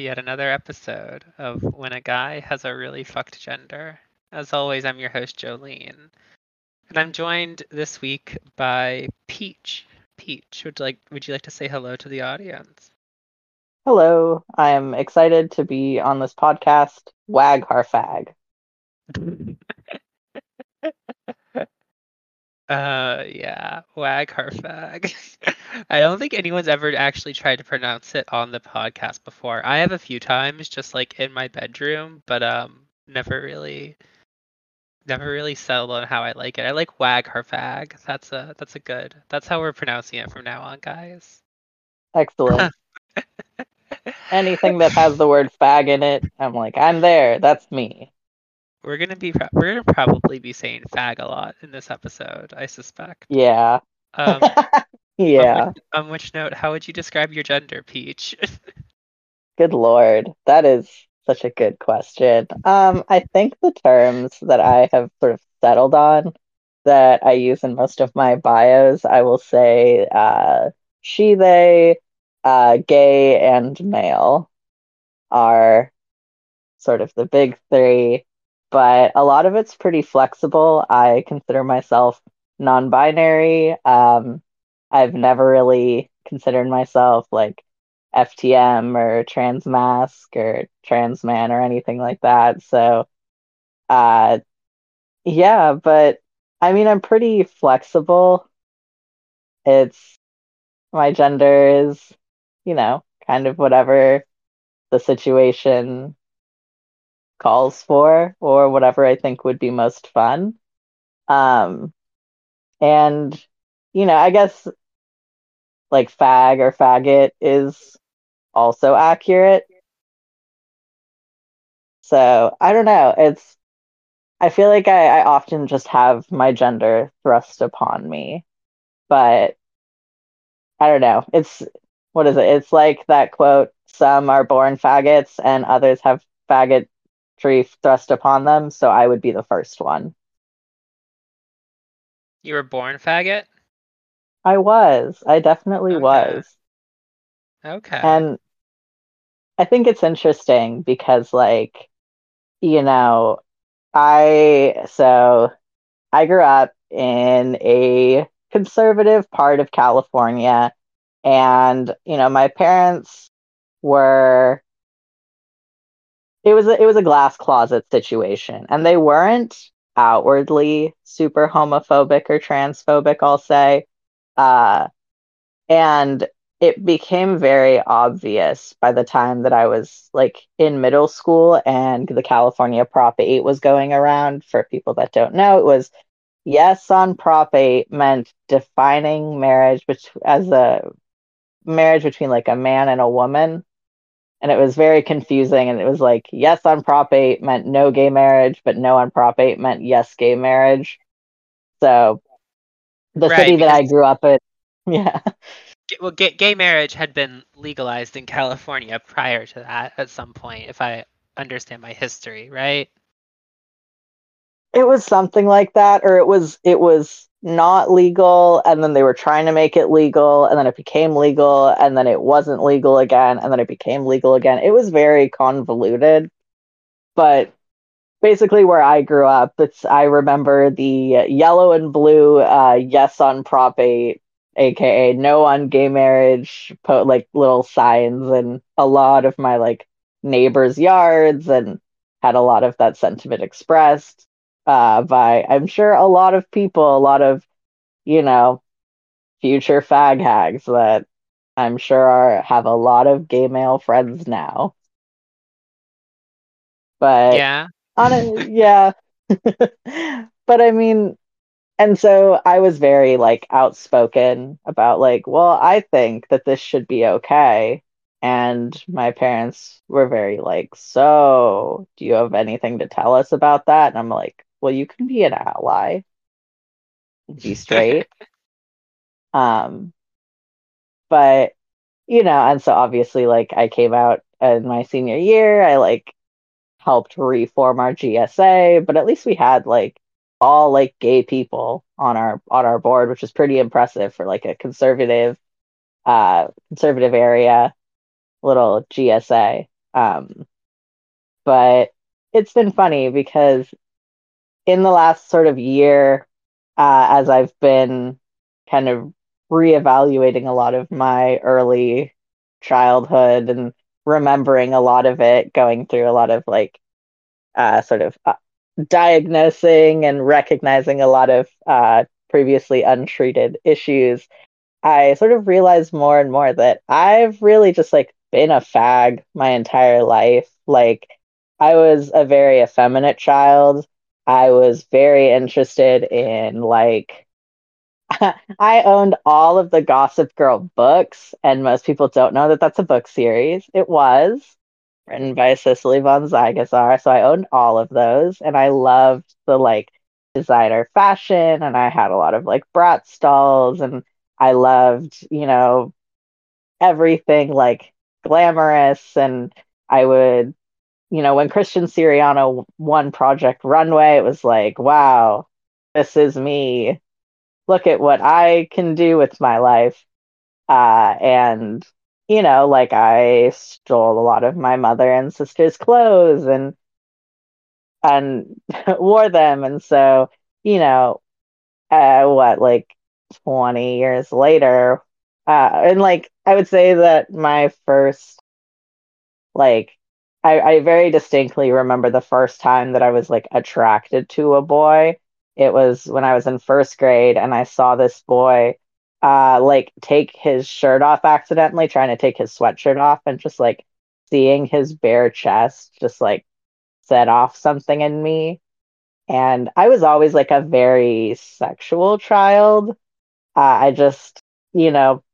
to yet another episode of When a Guy Has a Really Fucked Gender. As always, I'm your host, Jolene. And I'm joined this week by Peach. Peach, would you like would you like to say hello to the audience? Hello. I am excited to be on this podcast, Wag Harfag. Uh, yeah, wag harfag. I don't think anyone's ever actually tried to pronounce it on the podcast before. I have a few times, just like in my bedroom, but um, never really, never really settled on how I like it. I like wag harfag. That's a that's a good. That's how we're pronouncing it from now on, guys. Excellent. Anything that has the word fag in it, I'm like, I'm there. That's me. We're gonna be we're gonna probably be saying fag a lot in this episode. I suspect. Yeah. Um, yeah. On which, on which note, how would you describe your gender, Peach? good lord, that is such a good question. Um, I think the terms that I have sort of settled on that I use in most of my bios, I will say uh, she, they, uh, gay, and male are sort of the big three but a lot of it's pretty flexible. I consider myself non binary. Um, I've never really considered myself like FTM or trans mask or trans man or anything like that. So, uh, yeah, but I mean, I'm pretty flexible. It's my gender is, you know, kind of whatever the situation calls for or whatever I think would be most fun. Um, and, you know, I guess like fag or faggot is also accurate. So I don't know. It's, I feel like I, I often just have my gender thrust upon me, but I don't know. It's, what is it? It's like that quote some are born faggots and others have faggot tree thrust upon them, so I would be the first one. You were born faggot? I was. I definitely okay. was. Okay. And I think it's interesting because, like, you know, I, so I grew up in a conservative part of California, and, you know, my parents were it was a, it was a glass closet situation, and they weren't outwardly super homophobic or transphobic. I'll say, uh, and it became very obvious by the time that I was like in middle school and the California Prop 8 was going around. For people that don't know, it was yes on Prop 8 meant defining marriage bet- as a marriage between like a man and a woman and it was very confusing. And it was like, yes on Prop 8 meant no gay marriage, but no on Prop 8 meant yes gay marriage. So the right, city that I grew up in, yeah. Well, gay, gay marriage had been legalized in California prior to that at some point, if I understand my history, right? It was something like that, or it was it was not legal and then they were trying to make it legal and then it became legal and then it wasn't legal again and then it became legal again. It was very convoluted. But basically where I grew up, it's I remember the yellow and blue uh, yes on Prop 8 aka no on gay marriage put like little signs in a lot of my like neighbors' yards and had a lot of that sentiment expressed uh, by I'm sure a lot of people, a lot of you know future fag hags that I'm sure are have a lot of gay male friends now. But yeah, on a, yeah, but I mean, and so I was very like outspoken about like, well, I think that this should be okay. And my parents were very like, so do you have anything to tell us about that? And I'm like, well, you can be an ally, be straight. um, but you know, and so obviously, like, I came out in my senior year. I like helped reform our GSA, but at least we had like all like gay people on our on our board, which is pretty impressive for like a conservative uh conservative area little GSA. Um, but it's been funny because in the last sort of year, uh, as I've been kind of reevaluating a lot of my early childhood and remembering a lot of it, going through a lot of like uh, sort of uh, diagnosing and recognizing a lot of uh, previously untreated issues, I sort of realized more and more that I've really just like been a fag my entire life. Like, I was a very effeminate child. I was very interested in like I owned all of the Gossip Girl books, and most people don't know that that's a book series. It was written by Cecily von Ziegesar, so I owned all of those, and I loved the like designer fashion, and I had a lot of like Bratz dolls, and I loved, you know, everything like glamorous, and I would, you know, when Christian Siriano won Project Runway, it was like, wow, this is me look at what I can do with my life. Uh, and, you know, like I stole a lot of my mother and sister's clothes and and wore them. And so, you know, uh, what, like 20 years later, uh, and like I would say that my first, like, I, I very distinctly remember the first time that I was like attracted to a boy. It was when I was in first grade and I saw this boy uh like take his shirt off accidentally trying to take his sweatshirt off and just like seeing his bare chest just like set off something in me. And I was always like a very sexual child. Uh, I just you know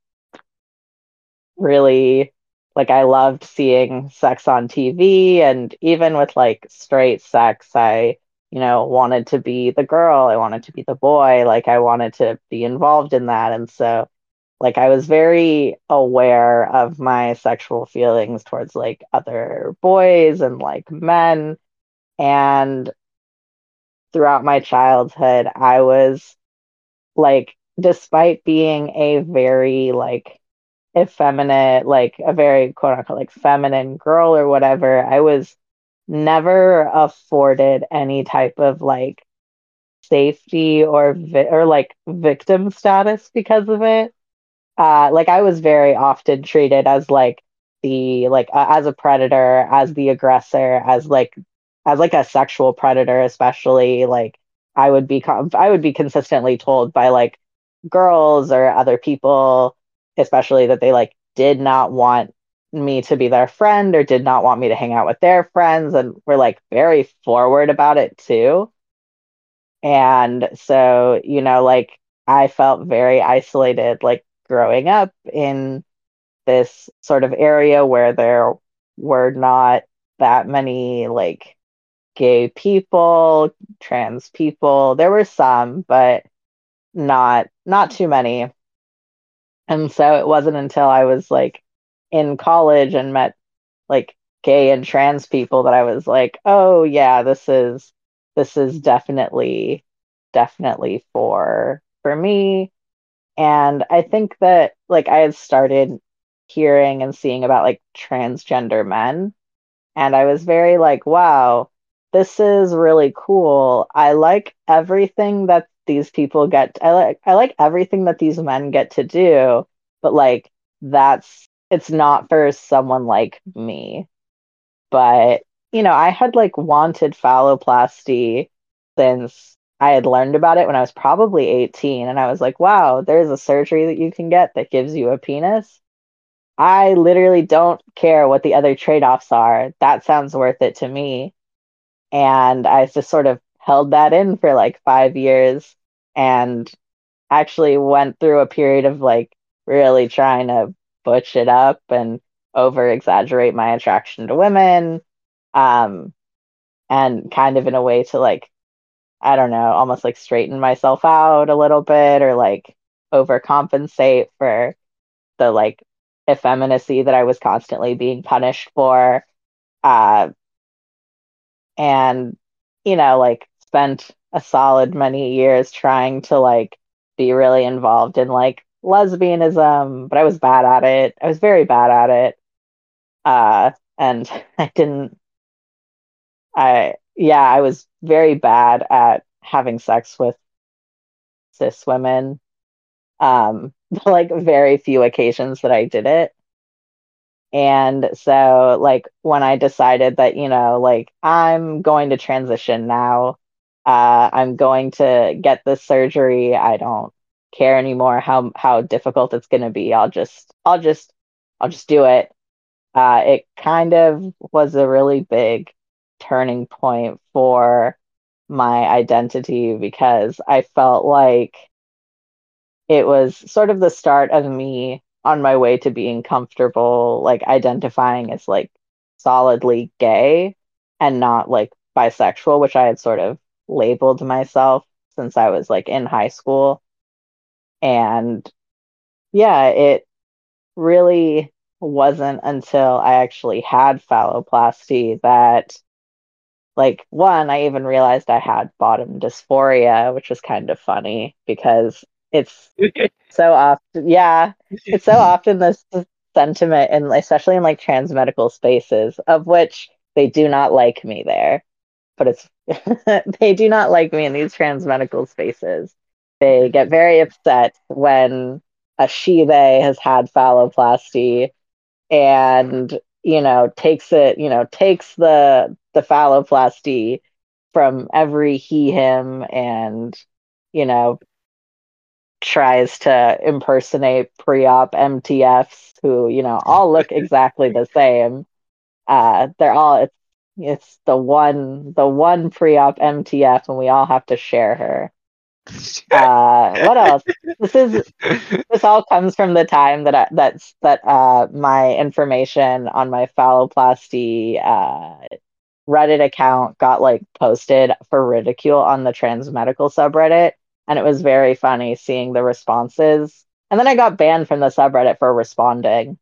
really like I loved seeing sex on TV and even with like straight sex I you know, wanted to be the girl, I wanted to be the boy, like I wanted to be involved in that. And so like I was very aware of my sexual feelings towards like other boys and like men. And throughout my childhood, I was like, despite being a very like effeminate, like a very quote unquote like feminine girl or whatever, I was never afforded any type of like safety or vi- or like victim status because of it. Uh, like I was very often treated as like the like uh, as a predator, as the aggressor, as like as like a sexual predator, especially like I would be com- I would be consistently told by like girls or other people, especially that they like did not want me to be their friend or did not want me to hang out with their friends and were like very forward about it too. And so, you know, like I felt very isolated like growing up in this sort of area where there were not that many like gay people, trans people. There were some, but not not too many. And so it wasn't until I was like in college and met like gay and trans people that I was like, oh yeah, this is this is definitely definitely for for me. And I think that like I had started hearing and seeing about like transgender men and I was very like, wow, this is really cool. I like everything that these people get I like I like everything that these men get to do, but like that's it's not for someone like me. But, you know, I had like wanted phalloplasty since I had learned about it when I was probably 18. And I was like, wow, there's a surgery that you can get that gives you a penis. I literally don't care what the other trade offs are. That sounds worth it to me. And I just sort of held that in for like five years and actually went through a period of like really trying to butch it up and over exaggerate my attraction to women um and kind of in a way to like i don't know almost like straighten myself out a little bit or like overcompensate for the like effeminacy that i was constantly being punished for uh and you know like spent a solid many years trying to like be really involved in like lesbianism, but I was bad at it. I was very bad at it. Uh, and I didn't. I yeah, I was very bad at having sex with cis women. Um, like very few occasions that I did it. And so, like, when I decided that, you know, like, I'm going to transition now, uh, I'm going to get this surgery. I don't care anymore how how difficult it's going to be. I'll just, I'll just, I'll just do it. Uh, it kind of was a really big turning point for my identity because I felt like it was sort of the start of me on my way to being comfortable, like identifying as like solidly gay and not like bisexual, which I had sort of labeled myself since I was like in high school. And yeah, it really wasn't until I actually had phalloplasty that like one, I even realized I had bottom dysphoria, which was kind of funny because it's so often yeah it's so often this sentiment and especially in like trans medical spaces of which they do not like me there but it's they do not like me in these trans medical spaces they get very upset when a she they has had phalloplasty and you know takes it you know takes the the phalloplasty from every he him and you know tries to impersonate pre-op MTFs who, you know, all look exactly the same. Uh, they're all it's it's the one the one pre-op MTF and we all have to share her. Uh, what else? This is this all comes from the time that I, that's that uh, my information on my phalloplasty uh, Reddit account got like posted for ridicule on the trans medical subreddit and it was very funny seeing the responses. And then I got banned from the subreddit for responding.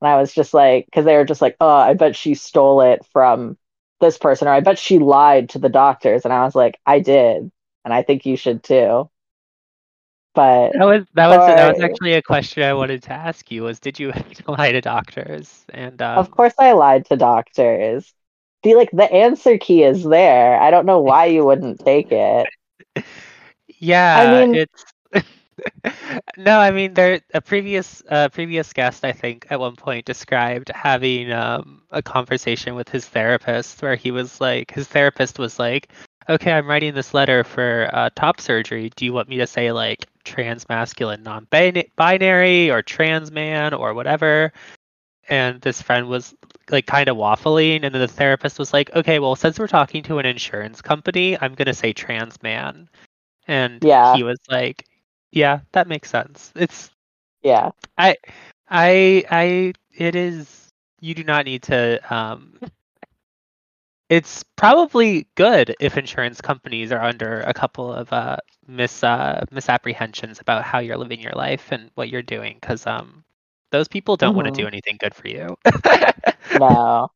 And I was just like, because they were just like, oh, I bet she stole it from this person, or I bet she lied to the doctors. And I was like, I did. And I think you should too. But that was that was or, that was actually a question I wanted to ask you was did you lie to doctors? And um... of course I lied to doctors. The like the answer key is there. I don't know why you wouldn't take it. Yeah, I mean, it's no, I mean there a previous uh, previous guest I think at one point described having um, a conversation with his therapist where he was like his therapist was like, "Okay, I'm writing this letter for uh, top surgery. Do you want me to say like trans masculine non-binary or trans man or whatever?" And this friend was like kind of waffling and then the therapist was like, "Okay, well, since we're talking to an insurance company, I'm going to say trans man." and yeah. he was like, "Yeah, that makes sense." It's yeah. I I I it is you do not need to um it's probably good if insurance companies are under a couple of uh mis uh misapprehensions about how you're living your life and what you're doing cuz um those people don't mm-hmm. want to do anything good for you. no.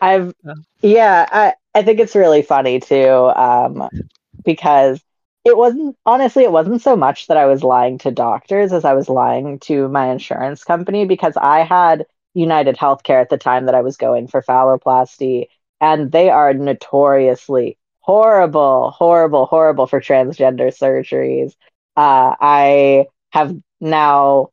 I've yeah, I I think it's really funny too um because it wasn't honestly it wasn't so much that i was lying to doctors as i was lying to my insurance company because i had united healthcare at the time that i was going for phalloplasty and they are notoriously horrible horrible horrible for transgender surgeries. Uh, i have now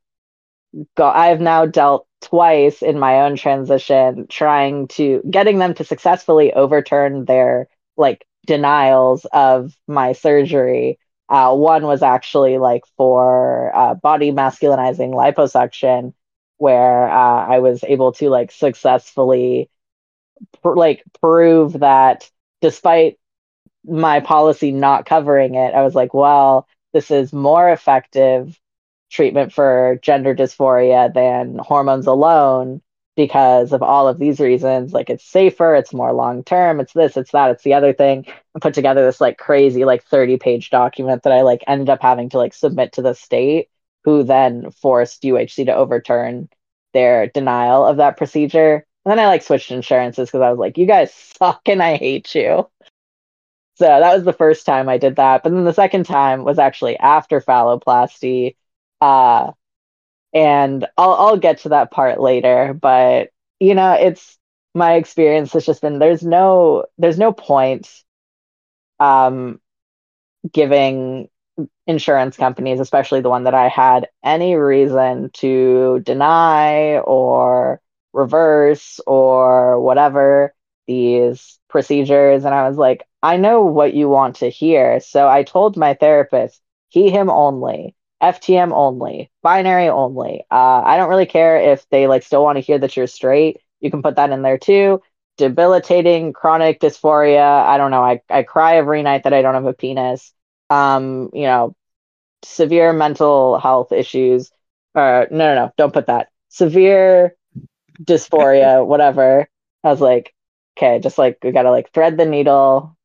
got i've now dealt twice in my own transition trying to getting them to successfully overturn their like denials of my surgery. Uh, one was actually like for uh, body masculinizing liposuction, where uh, I was able to like successfully pr- like prove that despite my policy not covering it, I was like, well, this is more effective treatment for gender dysphoria than hormones alone because of all of these reasons. Like it's safer, it's more long term, it's this, it's that, it's the other thing. I put together this like crazy like 30 page document that I like ended up having to like submit to the state, who then forced UHC to overturn their denial of that procedure. And then I like switched insurances because I was like, you guys suck and I hate you. So that was the first time I did that. But then the second time was actually after phalloplasty. Uh, and I'll I'll get to that part later, but you know, it's my experience has just been there's no there's no point um giving insurance companies, especially the one that I had, any reason to deny or reverse or whatever these procedures. And I was like, I know what you want to hear. So I told my therapist, he, him only, FTM only, binary only. Uh, I don't really care if they like still want to hear that you're straight. You can put that in there too. Debilitating chronic dysphoria. I don't know. I, I cry every night that I don't have a penis. Um, you know, severe mental health issues. Or no, no, no, don't put that. Severe dysphoria, whatever. I was like, okay, just like we gotta like thread the needle.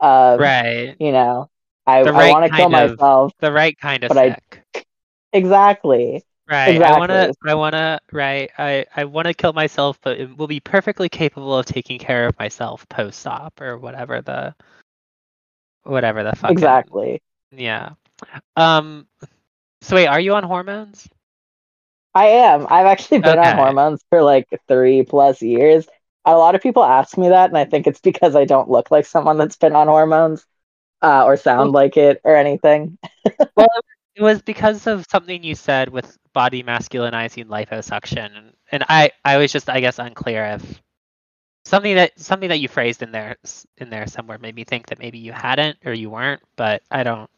Uh, right. You know, I, right I want to kill of, myself. The right kind of but sick. I, exactly. Right. Exactly. I want to. I want to. Right. I. I want to kill myself, but will be perfectly capable of taking care of myself post-op or whatever the. Whatever the fuck. Exactly. Yeah. Um. So wait, are you on hormones? I am. I've actually been okay. on hormones for like three plus years. A lot of people ask me that, and I think it's because I don't look like someone that's been on hormones uh, or sound like it or anything. well, it was because of something you said with body masculinizing liposuction, and, and I, I was just, I guess, unclear if something that something that you phrased in there in there somewhere made me think that maybe you hadn't or you weren't, but I don't,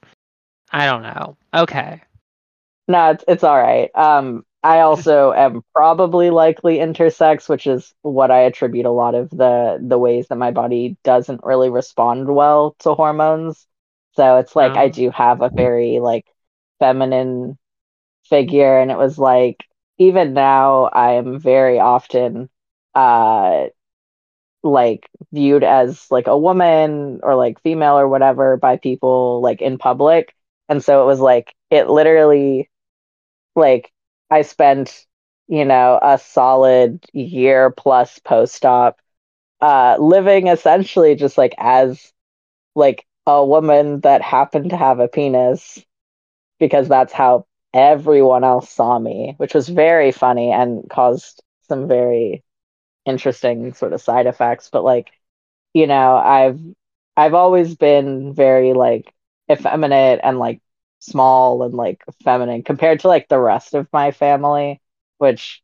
I don't know. Okay. No, it's it's all right. Um, I also am probably likely intersex, which is what I attribute a lot of the the ways that my body doesn't really respond well to hormones. So it's like I do have a very like feminine figure and it was like even now I am very often uh like viewed as like a woman or like female or whatever by people like in public. And so it was like it literally like I spent, you know, a solid year plus post op uh living essentially just like as like a woman that happened to have a penis because that's how everyone else saw me, which was very funny and caused some very interesting sort of side effects. But like, you know, I've I've always been very like effeminate and like small and like feminine compared to like the rest of my family, which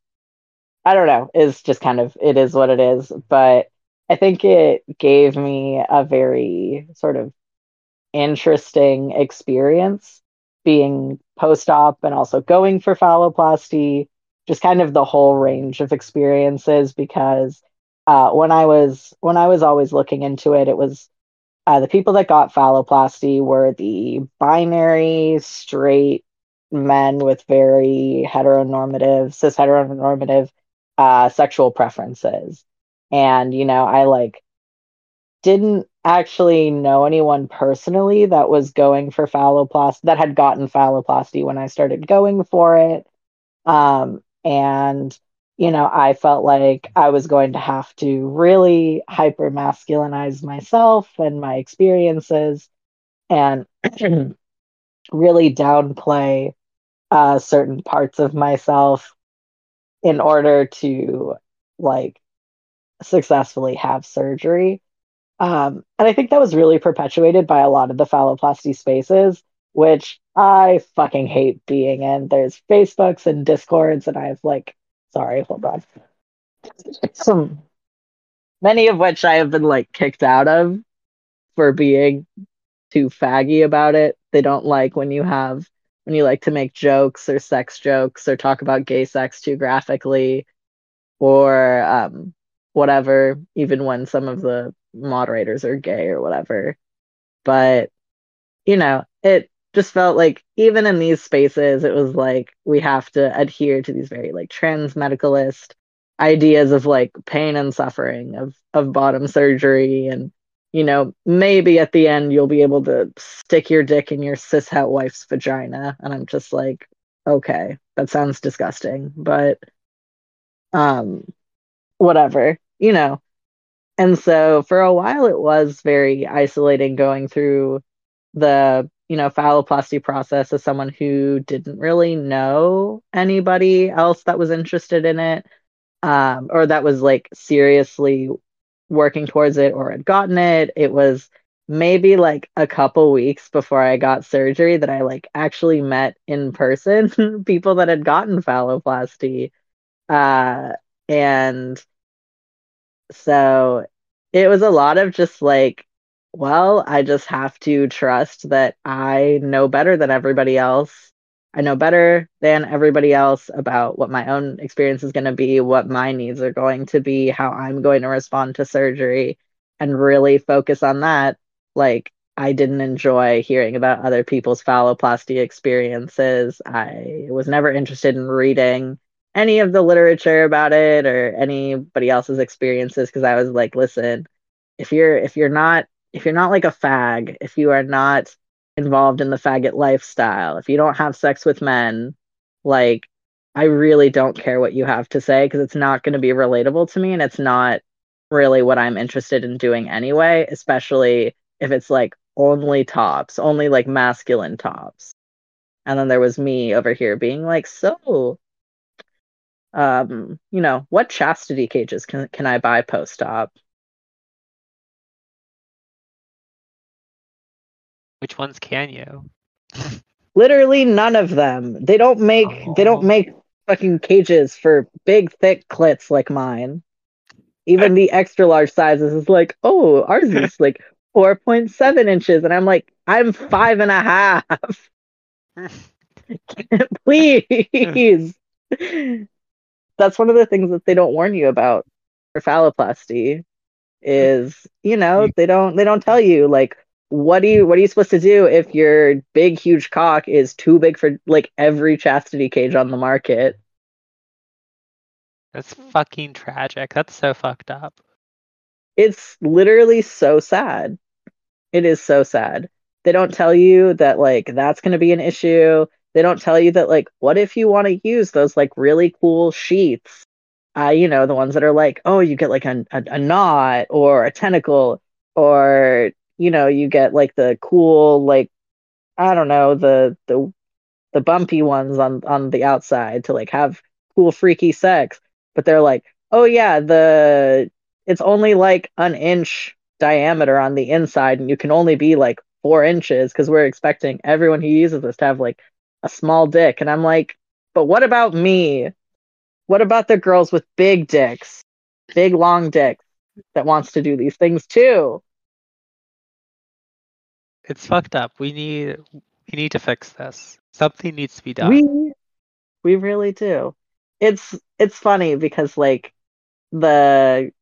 I don't know, is just kind of it is what it is. But I think it gave me a very sort of interesting experience being post op and also going for phalloplasty, just kind of the whole range of experiences because uh, when I was when I was always looking into it, it was uh, the people that got phalloplasty were the binary straight men with very heteronormative, cis heteronormative uh, sexual preferences. And, you know, I like didn't actually know anyone personally that was going for phalloplasty, that had gotten phalloplasty when I started going for it. Um, and you know, I felt like I was going to have to really hyper masculinize myself and my experiences and really downplay uh, certain parts of myself in order to like successfully have surgery. Um, and I think that was really perpetuated by a lot of the phalloplasty spaces, which I fucking hate being in. There's Facebooks and Discords, and I've like Sorry, hold on. Some many of which I have been like kicked out of for being too faggy about it. They don't like when you have when you like to make jokes or sex jokes or talk about gay sex too graphically or um whatever, even when some of the moderators are gay or whatever. But you know, it just felt like even in these spaces it was like we have to adhere to these very like trans medicalist ideas of like pain and suffering of of bottom surgery. And you know maybe at the end you'll be able to stick your dick in your cis cishet wife's vagina. And i'm just like okay that sounds disgusting but um whatever you know? And so for a while it was very isolating going through the you know, phalloplasty process as someone who didn't really know anybody else that was interested in it. um, or that was like seriously working towards it or had gotten it. It was maybe like a couple weeks before I got surgery that I like actually met in person people that had gotten phalloplasty. Uh, and so it was a lot of just like, well, I just have to trust that I know better than everybody else I know better than everybody else about what my own experience is going to be, what my needs are going to be, how I'm going to respond to surgery, and really focus on that. Like, I didn't enjoy hearing about other people's phalloplasty experiences. I was never interested in reading any of the literature about it or anybody else's experiences because I was like, listen, if you're if you're not if you're not like a fag, if you are not involved in the faggot lifestyle, if you don't have sex with men, like I really don't care what you have to say because it's not going to be relatable to me and it's not really what I'm interested in doing anyway, especially if it's like only tops, only like masculine tops. And then there was me over here being like, so um, you know, what chastity cages can can I buy post op? Which ones can you? Literally none of them. They don't make oh. they don't oh. make fucking cages for big thick clits like mine. Even the extra large sizes is like, oh, ours is like 4.7 inches. And I'm like, I'm five and a half. Please. That's one of the things that they don't warn you about for phalloplasty is, you know, they don't they don't tell you like what do you what are you supposed to do if your big huge cock is too big for like every chastity cage on the market? That's fucking tragic. That's so fucked up. It's literally so sad. It is so sad. They don't tell you that like that's going to be an issue. They don't tell you that like what if you want to use those like really cool sheaths? Uh, you know, the ones that are like, oh, you get like a, a, a knot or a tentacle or you know, you get like the cool, like I don't know, the the the bumpy ones on on the outside to like have cool freaky sex, but they're like, oh yeah, the it's only like an inch diameter on the inside, and you can only be like four inches because we're expecting everyone who uses this to have like a small dick, and I'm like, but what about me? What about the girls with big dicks, big long dicks that wants to do these things too? It's fucked up. We need we need to fix this. Something needs to be done. We we really do. It's it's funny because like the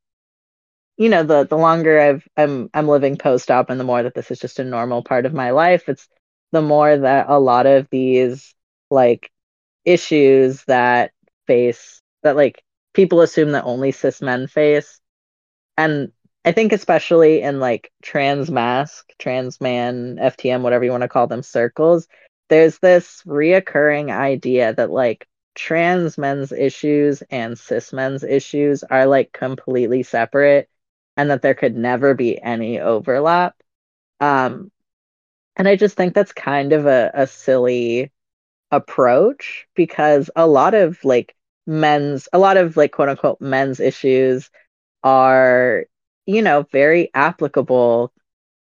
you know the the longer I've I'm I'm living post op and the more that this is just a normal part of my life, it's the more that a lot of these like issues that face that like people assume that only cis men face and I think especially in like trans mask, trans man, FTM, whatever you want to call them circles, there's this reoccurring idea that like trans men's issues and cis men's issues are like completely separate and that there could never be any overlap. Um and I just think that's kind of a, a silly approach because a lot of like men's a lot of like quote unquote men's issues are you know, very applicable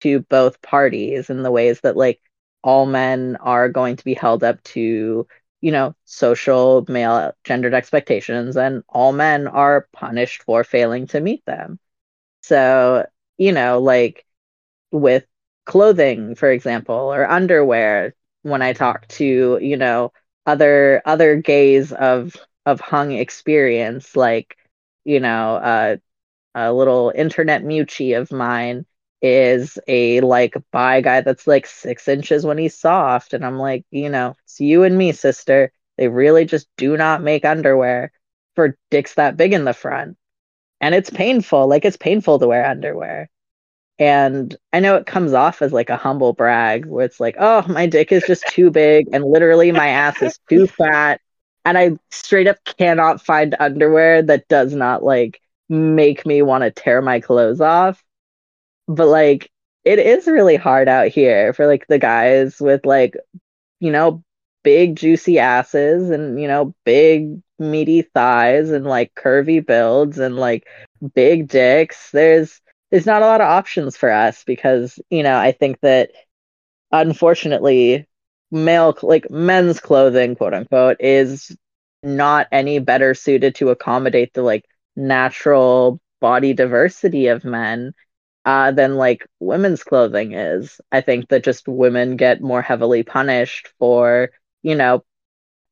to both parties in the ways that like all men are going to be held up to, you know, social male gendered expectations and all men are punished for failing to meet them. So, you know, like with clothing, for example, or underwear, when I talk to, you know, other other gays of of hung experience, like, you know, uh a little internet muchie of mine is a like bi guy that's like six inches when he's soft. And I'm like, you know, it's you and me, sister. They really just do not make underwear for dicks that big in the front. And it's painful. Like it's painful to wear underwear. And I know it comes off as like a humble brag where it's like, oh, my dick is just too big and literally my ass is too fat. And I straight up cannot find underwear that does not like make me want to tear my clothes off. But like it is really hard out here for like the guys with like you know big juicy asses and you know big meaty thighs and like curvy builds and like big dicks. There's there's not a lot of options for us because, you know, I think that unfortunately male like men's clothing, quote unquote, is not any better suited to accommodate the like natural body diversity of men uh, than like women's clothing is. I think that just women get more heavily punished for, you know,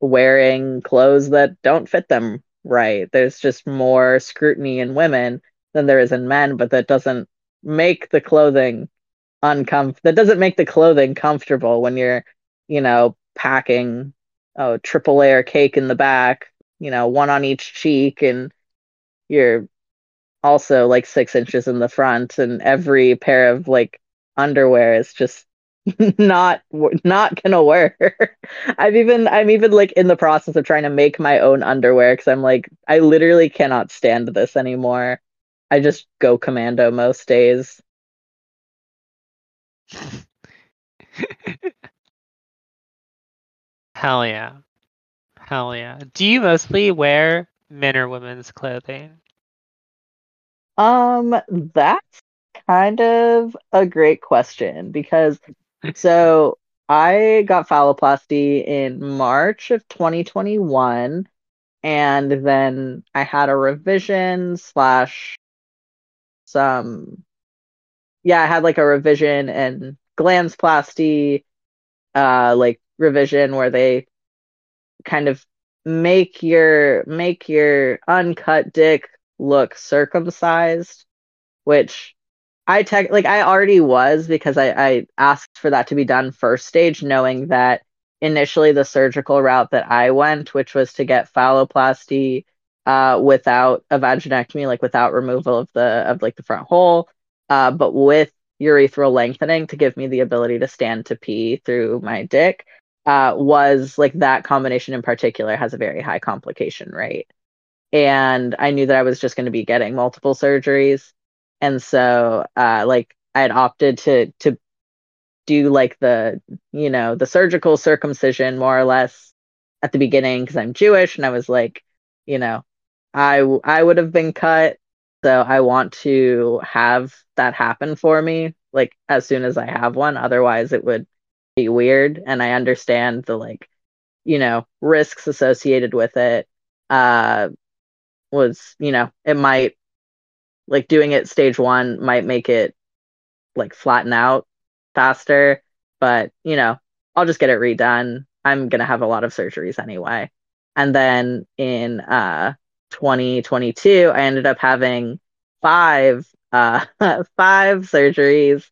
wearing clothes that don't fit them right. There's just more scrutiny in women than there is in men, but that doesn't make the clothing uncomfortable. That doesn't make the clothing comfortable when you're, you know, packing a triple layer cake in the back, you know, one on each cheek, and you're also like six inches in the front, and every pair of like underwear is just not not gonna work. I've even I'm even like in the process of trying to make my own underwear because I'm like I literally cannot stand this anymore. I just go commando most days. Hell yeah. Hell yeah. Do you mostly wear men or women's clothing? Um, that's kind of a great question because so I got phalloplasty in March of 2021, and then I had a revision slash some yeah, I had like a revision and glansplasty, uh, like revision where they kind of make your make your uncut dick look circumcised, which I tech like I already was because I, I asked for that to be done first stage, knowing that initially the surgical route that I went, which was to get phalloplasty uh, without a vaginectomy, like without removal of the of like the front hole, uh, but with urethral lengthening to give me the ability to stand to pee through my dick, uh, was like that combination in particular has a very high complication rate. And I knew that I was just going to be getting multiple surgeries. And so uh like i had opted to to do like the you know the surgical circumcision more or less at the beginning because i'm jewish. And i was like you know i i would have been cut. So i want to have that happen for me like as soon as i have one. Otherwise it would be weird and i understand the like you know risks associated with it uh was you know it might like doing it stage one might make it like flatten out faster, but you know, I'll just get it redone. I'm gonna have a lot of surgeries anyway. And then in uh 2022, I ended up having five uh five surgeries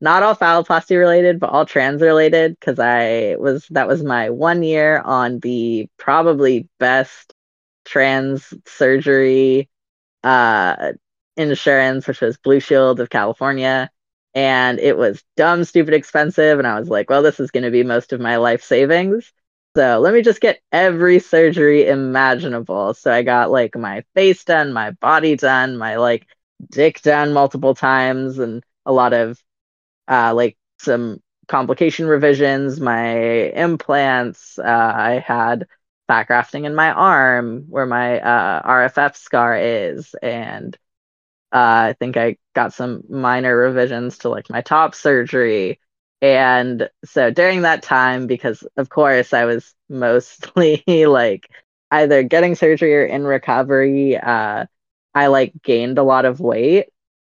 not all phalloplasty related, but all trans related because I was that was my one year on the probably best trans surgery uh insurance, which was Blue Shield of California. And it was dumb, stupid expensive. And I was like, well, this is going to be most of my life savings. So let me just get every surgery imaginable. So I got like my face done, my body done, my like dick done multiple times, and a lot of uh, like some complication revisions, my implants. Uh, I had fat grafting in my arm where my uh, RFF scar is, and uh, I think I got some minor revisions to like my top surgery. And so during that time, because of course I was mostly like either getting surgery or in recovery, uh, I like gained a lot of weight.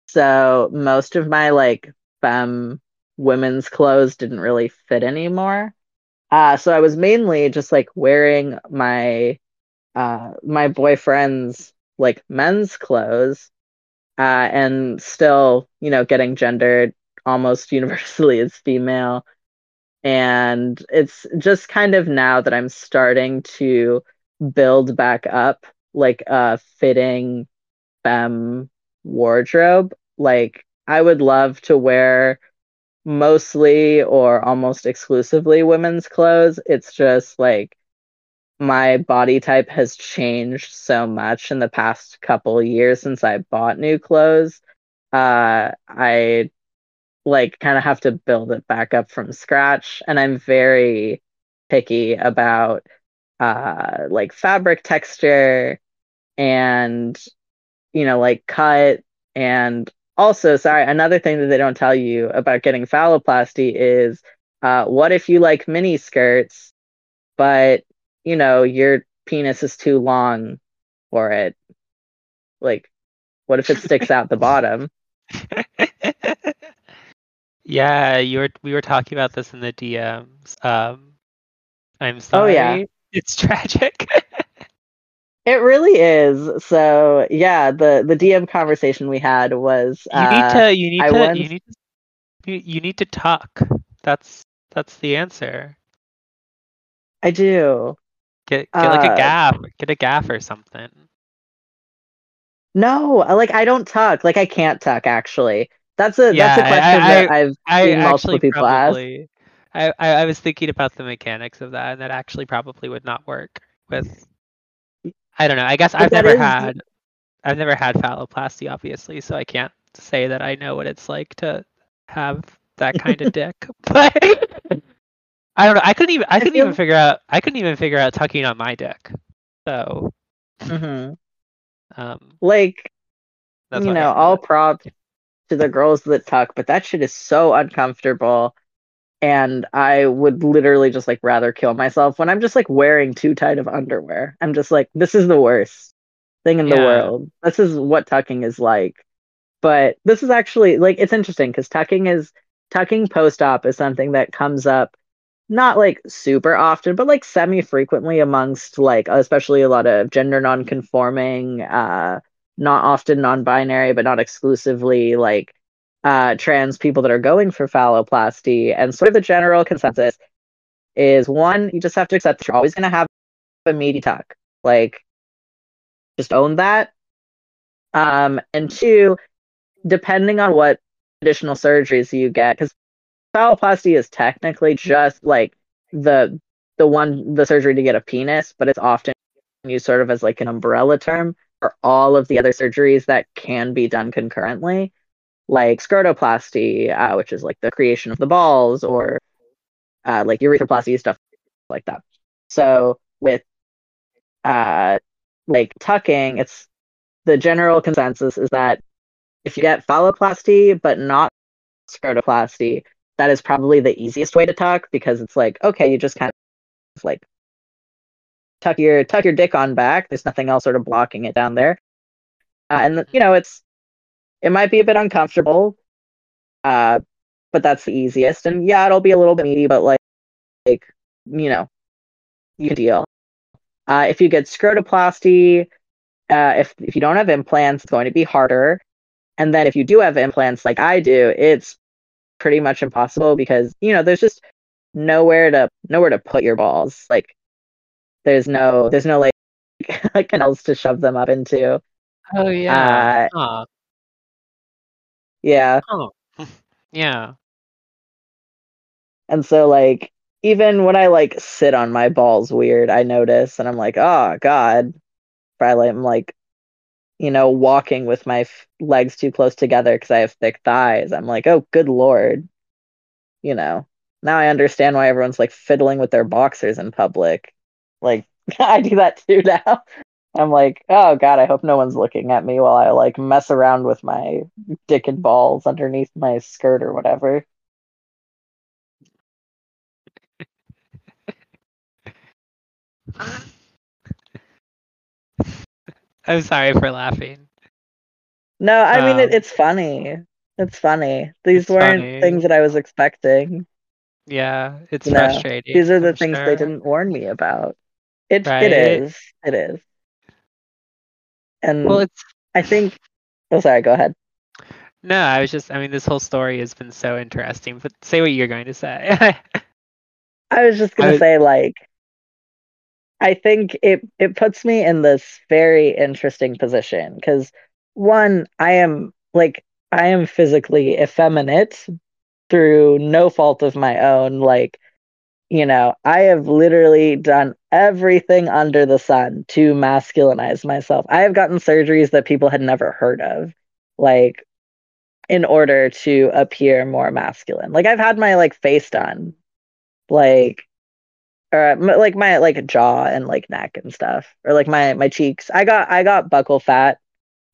So most of my like femme women's clothes didn't really fit anymore. Uh, so I was mainly just like wearing my uh, my boyfriend's like men's clothes uh, and still, you know, getting gendered almost universally as female. And it's just kind of now that I'm starting to build back up like a fitting femme wardrobe. Like, I would love to wear mostly or almost exclusively women's clothes. It's just like my body type has changed so much in the past couple years since I bought new clothes. Uh, I like kind of have to build it back up from scratch, and I'm very picky about uh like fabric texture and you know like cut and also sorry another thing that they don't tell you about getting phalloplasty is uh what if you like mini skirts but you know your penis is too long for it like what if it sticks out the bottom yeah, you were we were talking about this in the DMs. Um, I'm sorry. Oh, yeah. It's tragic. It really is. So yeah, the the DM conversation we had was you need uh, to you need I to once- you need to you, need to talk. That's that's the answer. I do. Get get like a Uh, gaff. Get a gaff or something. No, like I don't tuck. Like I can't tuck actually. That's a Yeah, that's a question I- that I've I seen multiple people ask. probably I, I I was thinking about the mechanics of that, and that actually probably would not work with. I don't know. I guess But I've never is- had I've never had phalloplasty, obviously, so I can't say that I know what it's like to have that kind of dick. But I don't know. I couldn't even I couldn't even figure out I couldn't even figure out tucking on my dick. So Mhm. um, Like you know, all props to the girls that tuck, but that shit is so uncomfortable. And I would literally just like rather kill myself when I'm just like wearing too tight of underwear. I'm just like, this is the worst thing in the world. This is what tucking is like. But this is actually like it's interesting because tucking is tucking post op is something that comes up not like super often, but like semi frequently amongst like especially a lot of gender non conforming, uh not often non-binary but not exclusively like uh trans people that are going for phalloplasty. And sort of the general consensus is one you just have to accept that you're always going to have a meaty tuck. Like just own that. Um and two depending on what additional surgeries you get because phalloplasty is technically just like the the one the surgery to get a penis but it's often used sort of as like an umbrella term for all of the other surgeries that can be done concurrently, like scrotoplasty, uh, which is like the creation of the balls, or uh, like urethroplasty, stuff like that. So with uh, like tucking, it's the general consensus is that if you get phalloplasty but not scrotoplasty, that is probably the easiest way to tuck because it's like okay, you just kind of like tuck your tuck your dick on back. There's nothing else sort of blocking it down there, uh, and you know it's it might be a bit uncomfortable, uh, but that's the easiest. And yeah, it'll be a little bit meaty, but like like you know you can deal. Uh, if you get scrotoplasty, uh, if if you don't have implants, it's going to be harder. And then if you do have implants, like I do, it's pretty much impossible because you know there's just nowhere to nowhere to put your balls. Like there's no there's no like canals to shove them up into. Oh yeah. Huh. Yeah. Oh. yeah. And so like even when I like sit on my balls weird, I notice and I'm like, oh god. If I am like, you know, walking with my f- legs too close together because I have thick thighs, I'm like, oh good lord. You know. Now I understand why everyone's like fiddling with their boxers in public. Like I do that too now. I'm like, oh god, I hope no one's looking at me while I like mess around with my dick and balls underneath my skirt or whatever. I'm sorry for laughing. No, I mean it, Um, it's funny. It's funny. These It's weren't funny. things that I was expecting. Yeah, it's No, frustrating. These are the I'm things they didn't warn me about. It Right. it is. It is. And Well, it's I think Oh sorry, go ahead. no. I was just. I mean, this whole story has been so interesting. But say what you're going to say. I was just gonna I- say like I think it it puts me in this very interesting position because one, I am like I am physically effeminate through no fault of my own. Like, you know, I have literally done everything under the sun to masculinize myself. I have gotten surgeries that people had never heard of, like in order to appear more masculine. Like I've had my like face done like or uh, like my like jaw and like neck and stuff, or like my my cheeks. I got I got buccal fat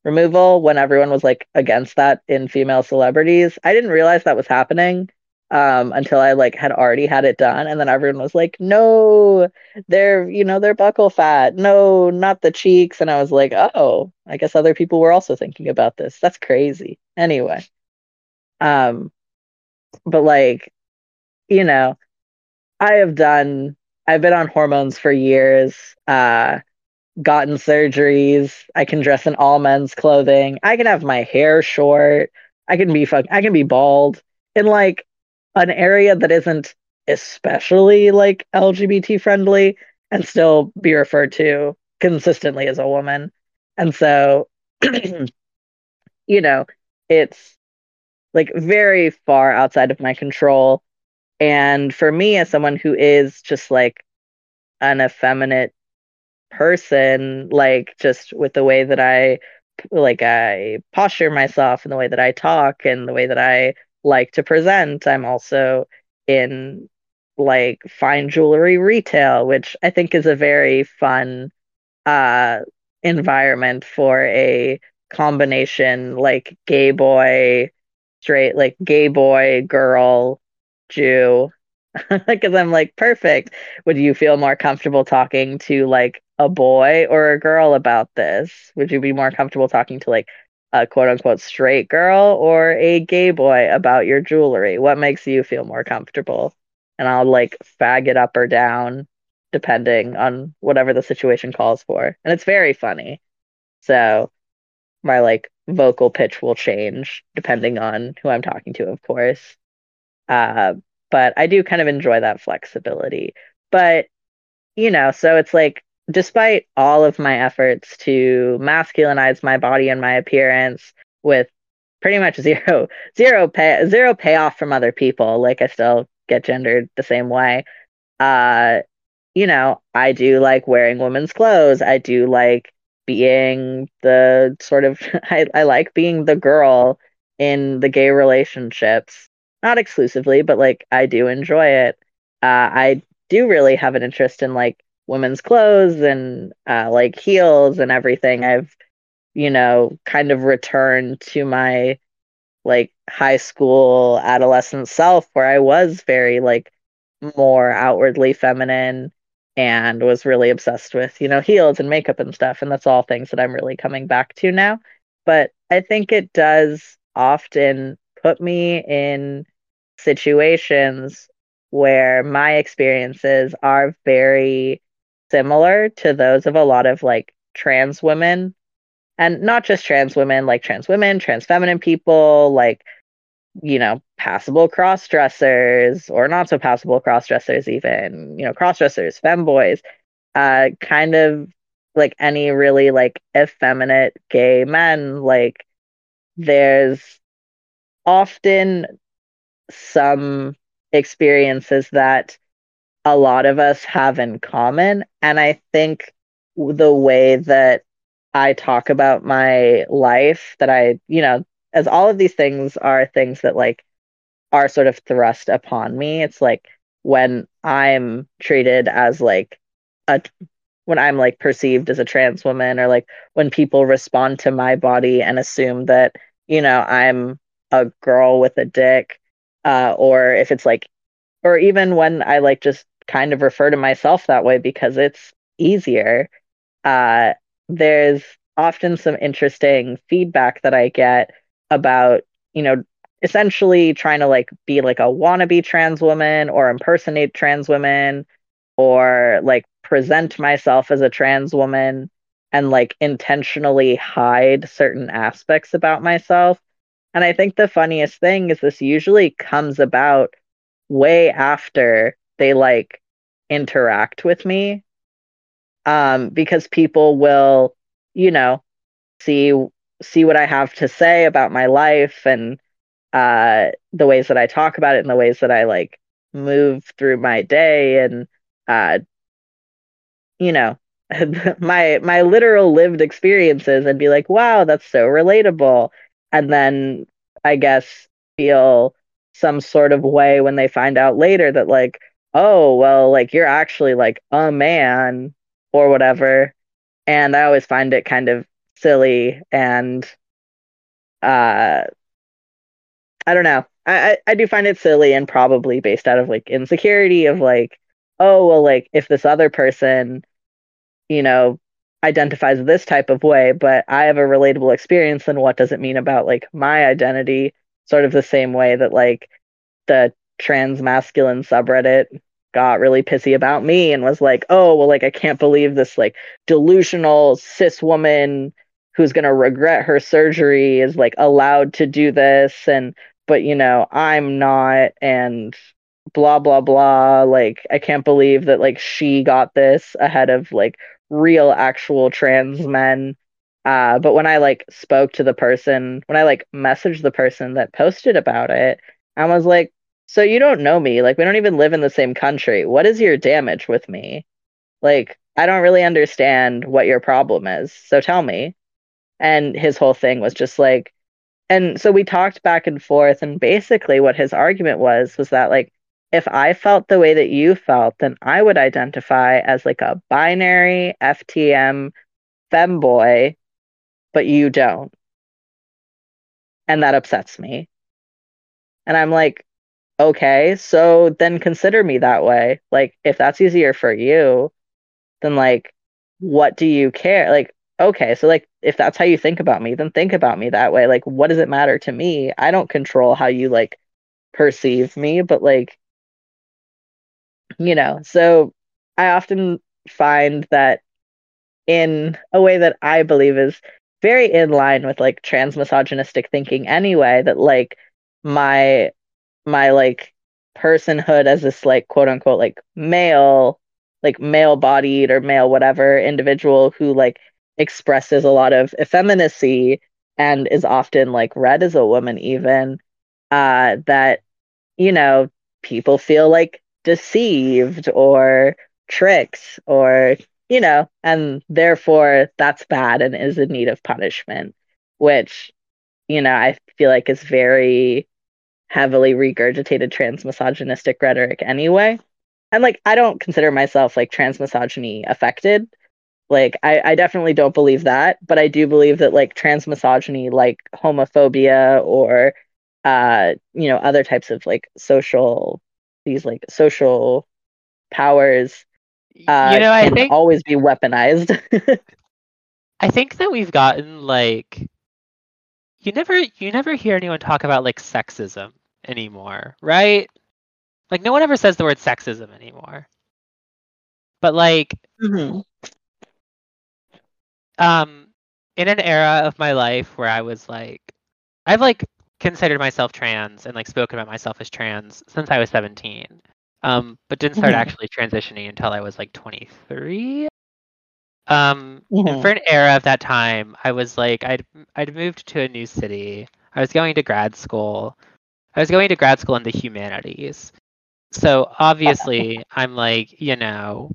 removal when everyone was like against that in female celebrities. I didn't realize that was happening um until I like had already had it done and then everyone was like no they're you know they're buccal fat. No not the cheeks. And I was like oh I guess other people were also thinking about this. That's crazy. Anyway um but like you know I have done I've been on hormones for years uh gotten surgeries. I can dress in all men's clothing. I can have my hair short. I can be fuck I can be bald. And like an area that isn't especially like LGBT friendly and still be referred to consistently as a woman. And so, you know, it's like very far outside of my control. And for me, as someone who is just like an effeminate person, like just with the way that I like I posture myself and the way that I talk and the way that I like to present. I'm also in like fine jewelry retail, which I think is a very fun uh environment for a combination like gay boy, straight like gay boy, girl, Jew. Because I'm like, perfect. Would you feel more comfortable talking to like a boy or a girl about this? Would you be more comfortable talking to like a quote unquote straight girl or a gay boy about your jewelry? What makes you feel more comfortable? And I'll like fag it up or down depending on whatever the situation calls for. And it's very funny. So my like vocal pitch will change depending on who I'm talking to, of course. Uh, but I do kind of enjoy that flexibility. But, you know, so it's like despite all of my efforts to masculinize my body and my appearance with pretty much zero zero pay zero payoff from other people like i still get gendered the same way. Uh you know i do like wearing women's clothes. I do like being the sort of I, I like being the girl in the gay relationships. Not exclusively but like i do enjoy it. Uh i do really have an interest in like women's clothes and uh, like heels and everything. I've, you know, kind of returned to my like high school adolescent self where I was very like more outwardly feminine and was really obsessed with, you know, heels and makeup and stuff. And that's all things that I'm really coming back to now. But I think it does often put me in situations where my experiences are very similar to those of a lot of like trans women. And not just trans women like trans women trans feminine people like you know passable cross dressers or not so passable cross dressers even you know cross dressers femboys uh kind of like any really like effeminate gay men like there's often some experiences that a lot of us have in common. And I think the way that I talk about my life, that I, you know, as all of these things are things that like are sort of thrust upon me. It's like when I'm treated as like a when I'm like perceived as a trans woman or like when people respond to my body and assume that, you know, I'm a girl with a dick, uh, or if it's like or even when I like just kind of refer to myself that way because it's easier. Uh, there's often some interesting feedback that I get about, you know, essentially trying to like be like a wannabe trans woman or impersonate trans women or like present myself as a trans woman and like intentionally hide certain aspects about myself. And I think the funniest thing is this usually comes about way after they like interact with me um because people will you know see see what i have to say about my life and uh the ways that i talk about it and the ways that i like move through my day and uh you know my my literal lived experiences and be like wow that's so relatable. And then i guess feel some sort of way when they find out later that like oh, well, like you're actually like a man or whatever. And I always find it kind of silly and uh I don't know. I, I, I do find it silly and probably based out of like insecurity of like, oh well like if this other person, you know, identifies this type of way, but I have a relatable experience, then what does it mean about like my identity? Sort of the same way that like the trans masculine subreddit got really pissy about me and was like, oh, well, like, I can't believe this, like, delusional cis woman who's going to regret her surgery is, like, allowed to do this. And, but, you know, I'm not. And blah, blah, blah. Like, I can't believe that, like, she got this ahead of, like, real, actual trans men. Uh, but when I, like, spoke to the person, when I, like, messaged the person that posted about it, I was like, so you don't know me. Like we don't even live in the same country. What is your damage with me? Like I don't really understand what your problem is. So tell me. And his whole thing was just like and so we talked back and forth and basically what his argument was was that like if I felt the way that you felt, then I would identify as like a binary FTM femboy, but you don't. And that upsets me. And I'm like, okay, so then consider me that way. Like, if that's easier for you, then like, what do you care? Like, okay, so like, if that's how you think about me, then think about me that way. Like, what does it matter to me? I don't control how you like perceive me, but like, you know, so I often find that in a way that I believe is very in line with like trans misogynistic thinking anyway, that like my my like personhood as this like quote unquote like male like male bodied or male whatever individual who like expresses a lot of effeminacy and is often like read as a woman even uh that you know people feel like deceived or tricks or you know and therefore that's bad and is in need of punishment which you know i feel like is very heavily regurgitated trans misogynistic rhetoric anyway. And like I don't consider myself like trans misogyny affected. Like I, I definitely don't believe that, but I do believe that like trans misogyny, like homophobia or uh, you know, other types of like social these like social powers uh, you know, I think always be weaponized. I think that we've gotten like you never you never hear anyone talk about like sexism anymore, right? Like no one ever says the word sexism anymore. But like mm-hmm. um in an era of my life where I was like I've like considered myself trans and like spoken about myself as trans since I was 17. Um but didn't start mm-hmm. actually transitioning until I was like 23. Um mm-hmm. for an era of that time, I was like I'd I'd moved to a new city. I was going to grad school. I was going to grad school in the humanities. So obviously, I'm like, you know,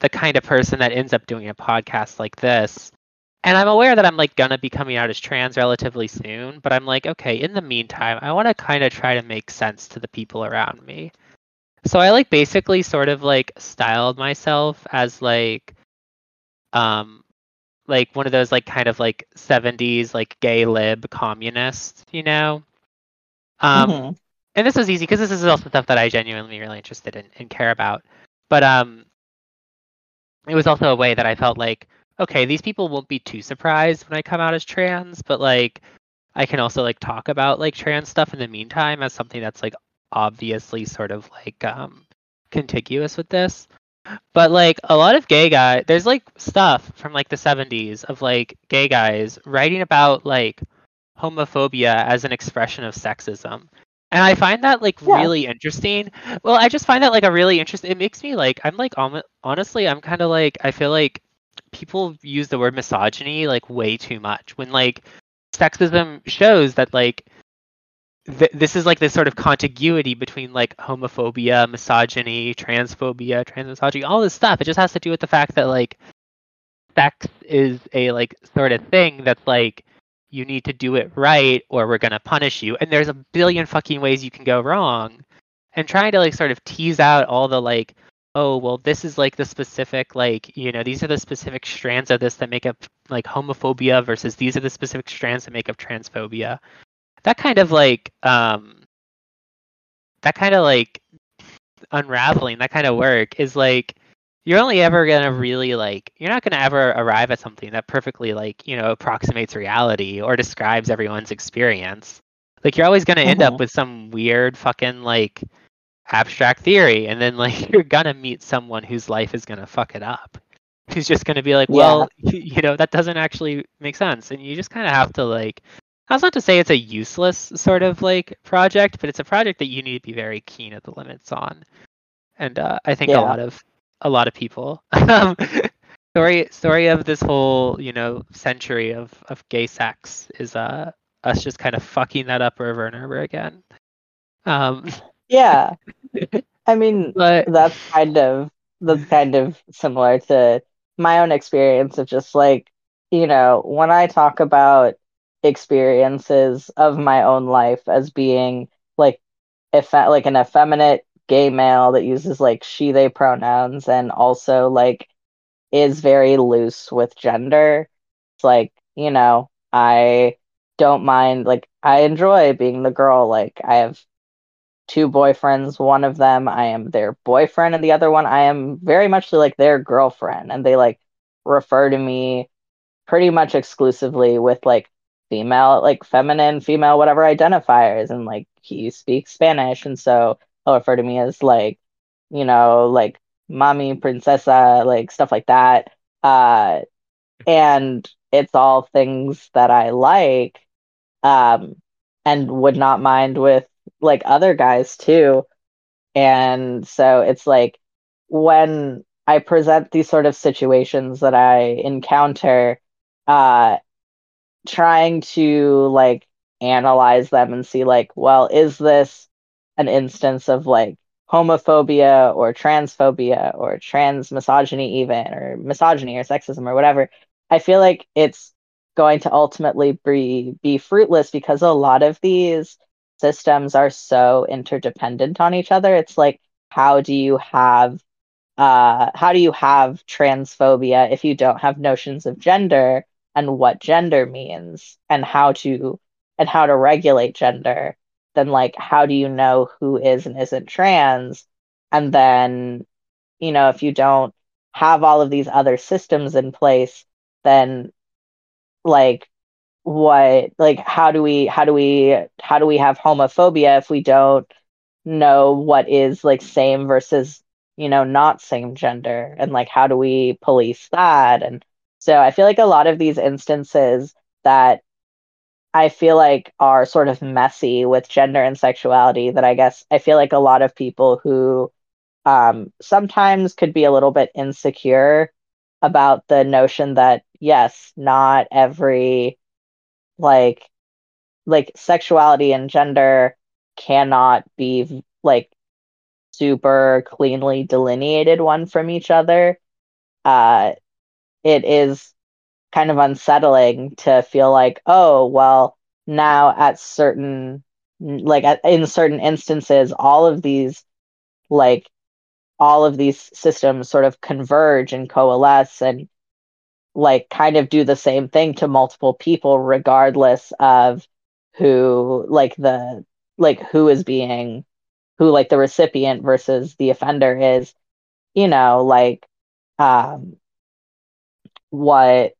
the kind of person that ends up doing a podcast like this. And I'm aware that I'm like gonna be coming out as trans relatively soon, but I'm like, okay, in the meantime, I want to kind of try to make sense to the people around me. So I like basically sort of like styled myself as like um like one of those like kind of like 70s like gay lib communists, you know? Um, mm-hmm. And this was easy because this is also stuff that I genuinely really interested in and care about. But um, it was also a way that I felt like, okay, these people won't be too surprised when I come out as trans, but like I can also like talk about like trans stuff in the meantime as something that's like obviously sort of like um contiguous with this. But like a lot of gay guys, there's like stuff from like the 70s of like gay guys writing about like homophobia as an expression of sexism. And I find that like yeah. really interesting. Well, I just find that like a really interesting. It makes me like I'm like honestly I'm kind of like I feel like people use the word misogyny like way too much when like sexism shows that like th- this is like this sort of contiguity between like homophobia, misogyny, transphobia, transmisogyny, all this stuff. It just has to do with the fact that like sex is a like sort of thing that's like you need to do it right or we're going to punish you. And there's a billion fucking ways you can go wrong. and trying to like sort of tease out all the like oh well this is like the specific like you know these are the specific strands of this that make up like homophobia versus these are the specific strands that make up transphobia that kind of like um that kind of like unraveling that kind of work is like you're only ever going to really like you're not going to ever arrive at something that perfectly like you know approximates reality or describes everyone's experience. Like you're always going to end up with some weird fucking like abstract theory and then like you're going to meet someone whose life is going to fuck it up. Who's just going to be like well you know that doesn't actually make sense. And you just kind of have to like that's not to say it's a useless sort of like project but it's a project that you need to be very keen at the limits on and uh, i think Yeah. a lot of a lot of people um, story story of this whole you know century of of gay sex is uh us just kind of fucking that up over and over again um Yeah. I mean, but that's kind of that's kind of similar to my own experience of just like you know when i talk about experiences of my own life as being like if like an effeminate gay male that uses like she they pronouns and also like is very loose with gender it's like you know i don't mind like i enjoy being the girl like i have two boyfriends. One of them I am their boyfriend, and the other one I am very much like their girlfriend. And they like refer to me pretty much exclusively with like female, like feminine, female, whatever identifiers. And like he speaks Spanish, and so he'll refer to me as like, you know, like mommy, princesa, like stuff like that. Uh, and it's all things that I like, um, and would not mind with like other guys too. And so it's like when I present these sort of situations that I encounter, uh, trying to like analyze them and see like, well, is this an instance of like homophobia or transphobia or trans misogyny even or misogyny or sexism or whatever? I feel like it's going to ultimately be be fruitless because a lot of these systems are so interdependent on each other. It's like how do you have uh how do you have transphobia if you don't have notions of gender and what gender means and how to and how to regulate gender then like how do you know who is and isn't trans? And then you know if you don't have all of these other systems in place then like what like how do we how do we how do we have homophobia if we don't know what is like same versus you know not same gender? And like how do we police that? And so i feel like a lot of these instances that i feel like are sort of messy with gender and sexuality that i guess i feel like a lot of people who um sometimes could be a little bit insecure about the notion that yes not every like like sexuality and gender cannot be like super cleanly delineated one from each other. Uh it is kind of unsettling to feel like oh well now at certain like at, in certain instances all of these like all of these systems sort of converge and coalesce and like kind of do the same thing to multiple people regardless of who like the like who is being who like the recipient versus the offender is you know like um what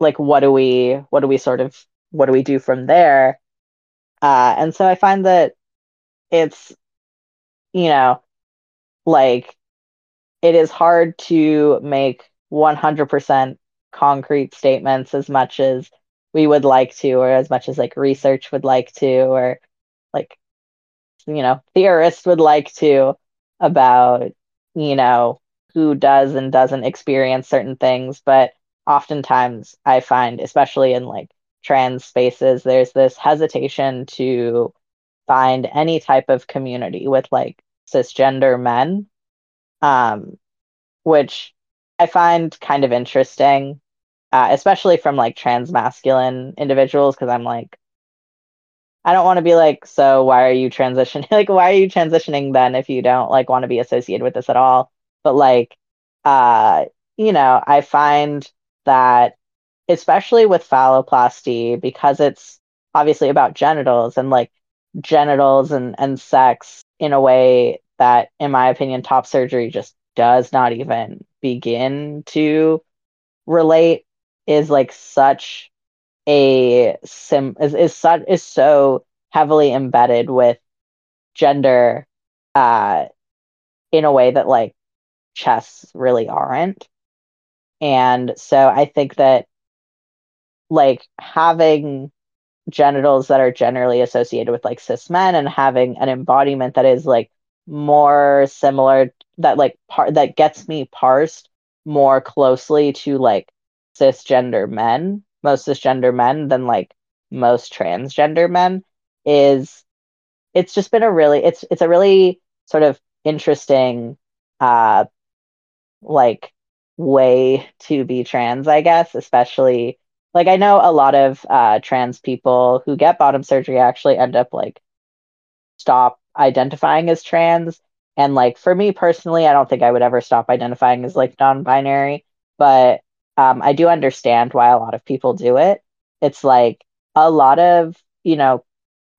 like what do we what do we sort of what do we do from there? Uh and so i find that it's you know like it is hard to make 100% concrete statements as much as we would like to or as much as like research would like to or like you know theorists would like to about you know who does and doesn't experience certain things. But oftentimes i find especially in like trans spaces there's this hesitation to find any type of community with like cisgender men um which i find kind of interesting uh, especially from like trans masculine individuals because i'm like I don't want to be like, so why are you transitioning? like, why are you transitioning then if you don't like want to be associated with this at all? But like, uh, you know, I find that especially with phalloplasty, because it's obviously about genitals and like genitals and, and sex in a way that, in my opinion, top surgery just does not even begin to relate is like such a sim is is such is so heavily embedded with gender uh in a way that like chests really aren't and so i think that like having genitals that are generally associated with like cis men and having an embodiment that is like more similar that like part that gets me parsed more closely to like cisgender men most cisgender men than like most transgender men is it's just been a really it's it's a really sort of interesting uh like way to be trans i guess especially like i know a lot of uh trans people who get bottom surgery actually end up like stop identifying as trans and like for me personally i don't think i would ever stop identifying as like non-binary but um, I do understand why a lot of people do it. It's like a lot of, you know,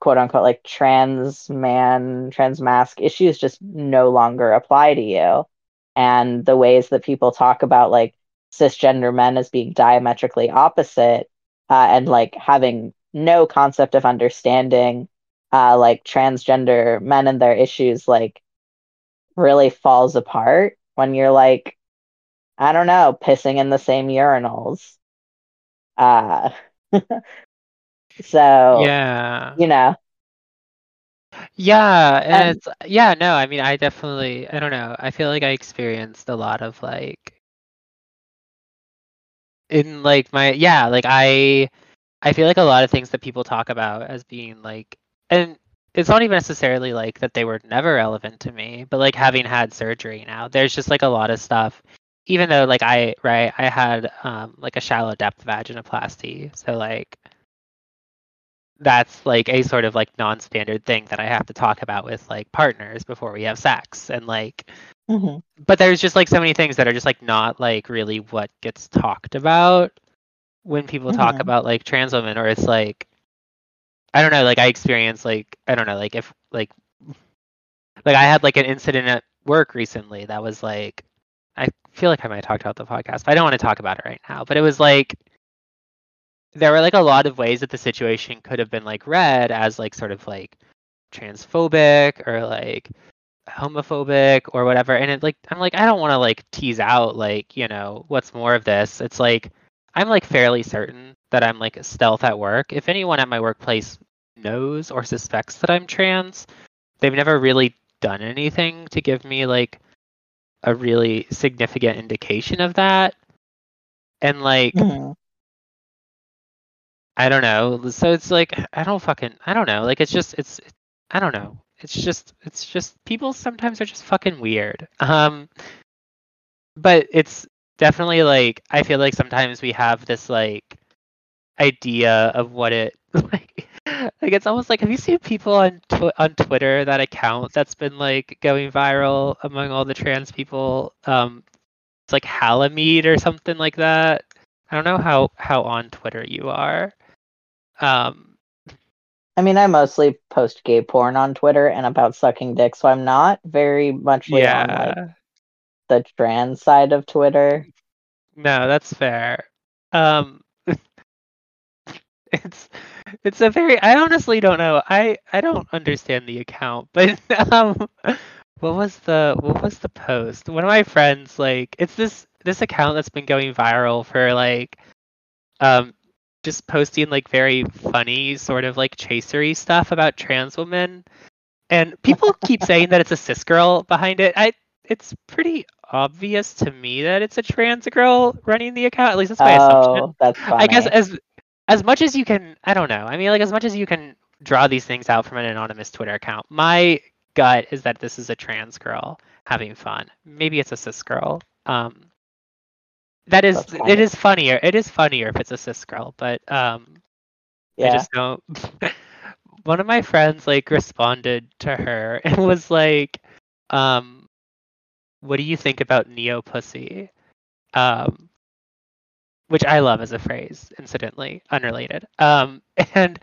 quote unquote, like trans man, trans mask issues just no longer apply to you. And the ways that people talk about like cisgender men as being diametrically opposite uh, and like having no concept of understanding uh, like transgender men and their issues like really falls apart when you're like I don't know, pissing in the same urinals. Uh so Yeah. you know. Yeah, and And it's yeah, no, I mean I definitely I don't know. I feel like I experienced a lot of like in like my yeah, like I I feel like a lot of things that people talk about as being like and it's not even necessarily like that they were never relevant to me, but like having had surgery now, there's just like a lot of stuff even though like I right, I had um like a shallow depth vaginoplasty. So like that's like a sort of like non-standard thing that I have to talk about with like partners before we have sex and like mhm, but there's just like so many things that are just like not like really what gets talked about when people talk mhm, about like trans women or it's like I don't know, like I experience like I don't know, like if like like I had like an incident at work recently that was like I feel like I might have talked about the podcast. But I don't want to talk about it right now. But it was like there were like a lot of ways that the situation could have been like read as like sort of like transphobic or like homophobic or whatever. And it like I'm like I don't want to like tease out like you know what's more of this. It's like I'm like fairly certain that I'm like stealth at work. If anyone at my workplace knows or suspects that I'm trans, they've never really done anything to give me like a really significant indication of that. And like mhm. I don't know. So it's like I don't fucking I don't know. Like it's just it's I don't know. It's just it's just people sometimes are just fucking weird. Um but it's definitely like I feel like sometimes we have this like idea of what it like like it's almost like have you seen people on tw- on Twitter that account that's been like going viral among all the trans people um it's like Halamede or something like that. I don't know how how on Twitter you are. Um I mean I mostly post gay porn on Twitter and about sucking dick, so I'm not very muchly on like yeah. the trans side of Twitter. No, that's fair. Um it's it's a very I honestly don't know. I I don't understand the account, but um what was the what was the post? One of my friends like it's this this account that's been going viral for like um just posting like very funny sort of like chasery stuff about trans women. And people keep saying that it's a cis girl behind it. I it's pretty obvious to me that it's a trans girl running the account. At least that's my assumption. Oh, that's I guess as as much as you can I don't know. I mean like as much as you can draw these things out from an anonymous Twitter account. My gut is that this is a trans girl having fun. Maybe it's a cis girl. Um that is it is funnier. It is funnier if it's a cis girl, but um I just don't one of my friends like responded to her and was like, um, "What do you think about neo pussy?" Um, which I love as a phrase, incidentally, unrelated. Um, and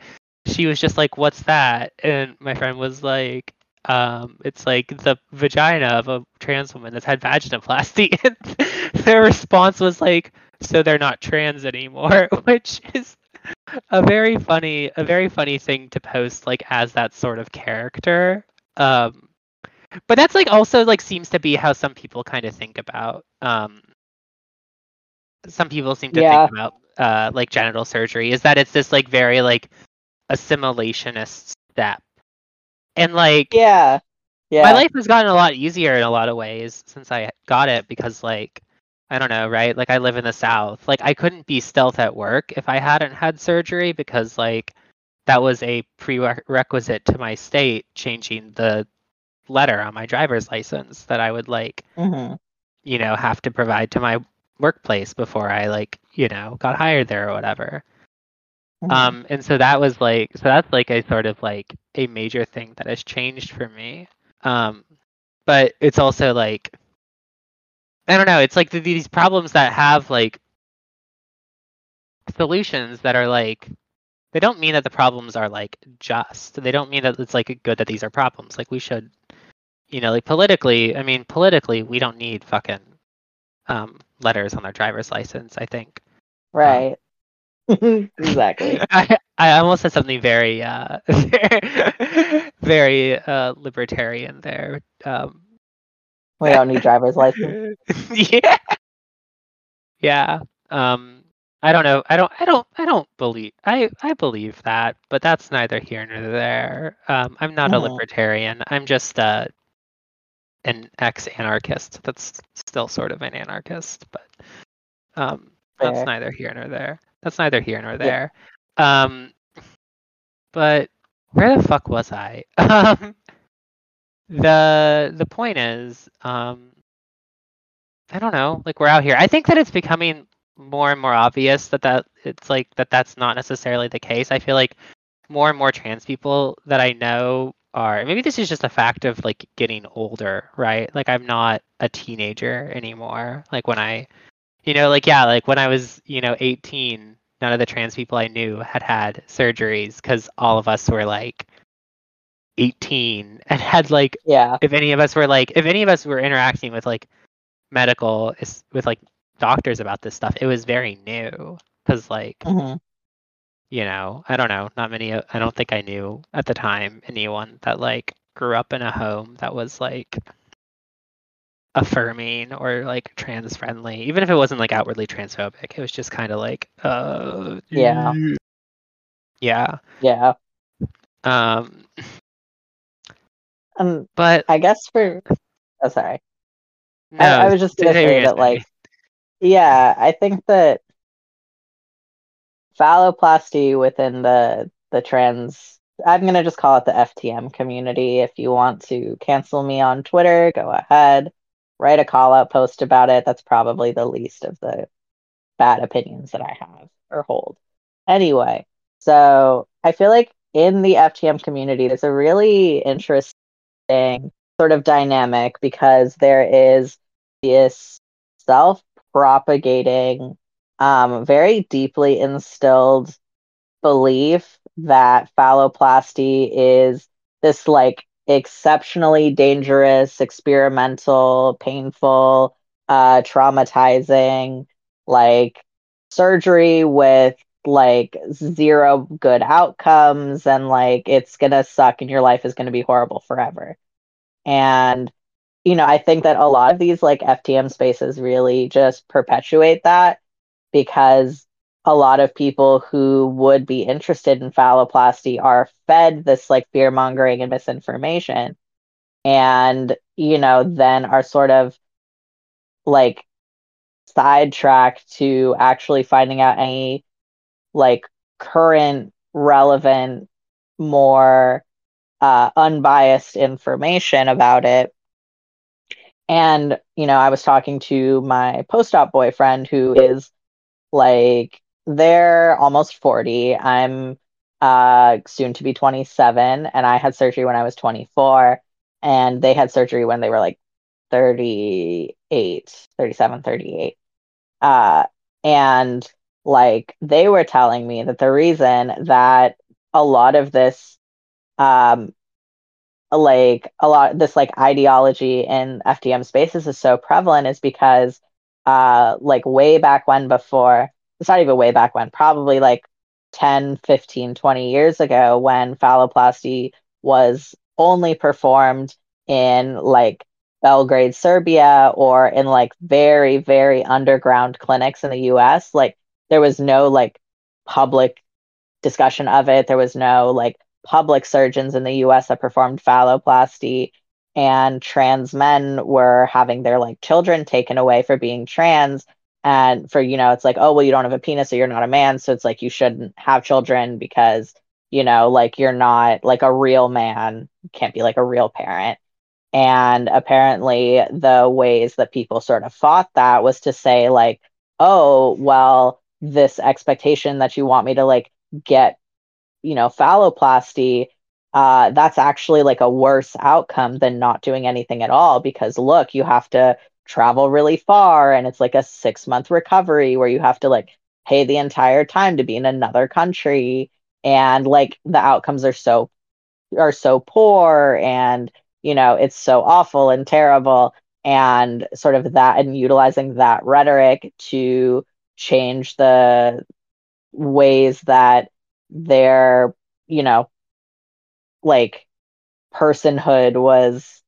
she was just like, "What's that?" And my friend was like, um, "It's like the vagina of a trans woman that's had vaginoplasty." And their response was like, "So they're not trans anymore," which is a very funny, a very funny thing to post like as that sort of character. Um, but that's like also like seems to be how some people kind of think about um some people seem to Yeah. think about uh like genital surgery is that it's this like very like assimilationist step and like Yeah. Yeah. my life has gotten a lot easier in a lot of ways since i got it because like i don't know right like i live in the south like i couldn't be stealth at work if i hadn't had surgery because like that was a prerequisite to my state changing the letter on my driver's license that i would like Mhm. you know have to provide to my workplace before i like you know got hired there or whatever Mhm. um and so that was like so that's like a sort of like a major thing that has changed for me. Um but it's also like i don't know it's like th- these problems that have like solutions that are like they don't mean that the problems are like just. They don't mean that it's like good that these are problems. Like we should you know like politically i mean politically we don't need fucking um letters on our driver's license i think. Right. exactly. I, I almost said something very uh very uh libertarian there. Um We don't need driver's license. yeah. Yeah. Um I don't know. I don't I don't I don't believe I I believe that, but that's neither here nor there. Um I'm not a Mhm. libertarian. I'm just uh an ex-anarchist that's still sort of an anarchist, but um that's neither here nor there. That's neither here nor there. Um but where the fuck was I? Um the the point is, um I don't know, like we're out here. I think that it's becoming more and more obvious that that it's like that that's not necessarily the case. I feel like more and more trans people that I know are maybe this is just a fact of like getting older, right? Like I'm not a teenager anymore. Like when I you know, like yeah, like when I was, you know, 18, none of the trans people I knew had had surgeries cuz all of us were like 18 and had like Yeah. if any of us were like if any of us were interacting with like medical with like doctors about this stuff, it was very new cuz like Mhm. you know, I don't know, not many I don't think I knew at the time anyone that like grew up in a home that was like affirming or like trans friendly even if it wasn't like outwardly transphobic it was just kind of like uh Yeah. yeah Yeah. um Um, but I guess for. Oh, sorry. no I, I was just gonna say what say you're that, like, yeah, I think that phalloplasty within the the trans. I'm gonna just call it the FTM community. If you want to cancel me on Twitter, go ahead. Write a call out post about it. That's probably the least of the bad opinions that I have or hold. Anyway, so I feel like in the FTM community, there's a really interesting sort of dynamic because there is this self propagating, um, very deeply instilled belief that phalloplasty is this like exceptionally dangerous, experimental, painful, uh, traumatizing, like surgery with like zero good outcomes and like it's gonna suck and your life is gonna be horrible forever. And you know, I think that a lot of these like FTM spaces really just perpetuate that because a lot of people who would be interested in phalloplasty are fed this like fear mongering and misinformation. And you know then are sort of like sidetracked to actually finding out any like current relevant more uh, unbiased information about it. And you know i was talking to my post-op boyfriend who is like they're almost 40 i'm uh, soon to be 27, and I had surgery when I was 24, and they had surgery when they were like 38, 37, 38. Uh, and like they were telling me that the reason that a lot of this um like a lot this like ideology in FTM spaces is so prevalent is because uh like way back when before it's not even way back when probably like 10 15 20 years ago when phalloplasty was only performed in like Belgrade Serbia or in like very very underground clinics in the US like there was no like public discussion of it. There was no like public surgeons in the US that performed phalloplasty. And trans men were having their like children taken away for being trans and for you know it's like oh well you don't have a penis so you're not a man so it's like you shouldn't have children because you know like you're not like a real man can't be like a real parent. And apparently the ways that people sort of fought that was to say like oh well this expectation that you want me to like get you know, phalloplasty, uh, that's actually like a worse outcome than not doing anything at all because look, you have to travel really far and it's like a six month recovery where you have to like pay the entire time to be in another country. And like the outcomes are so are so poor and you know it's so awful and terrible. And sort of that and utilizing that rhetoric to change the ways that their, you know, like personhood was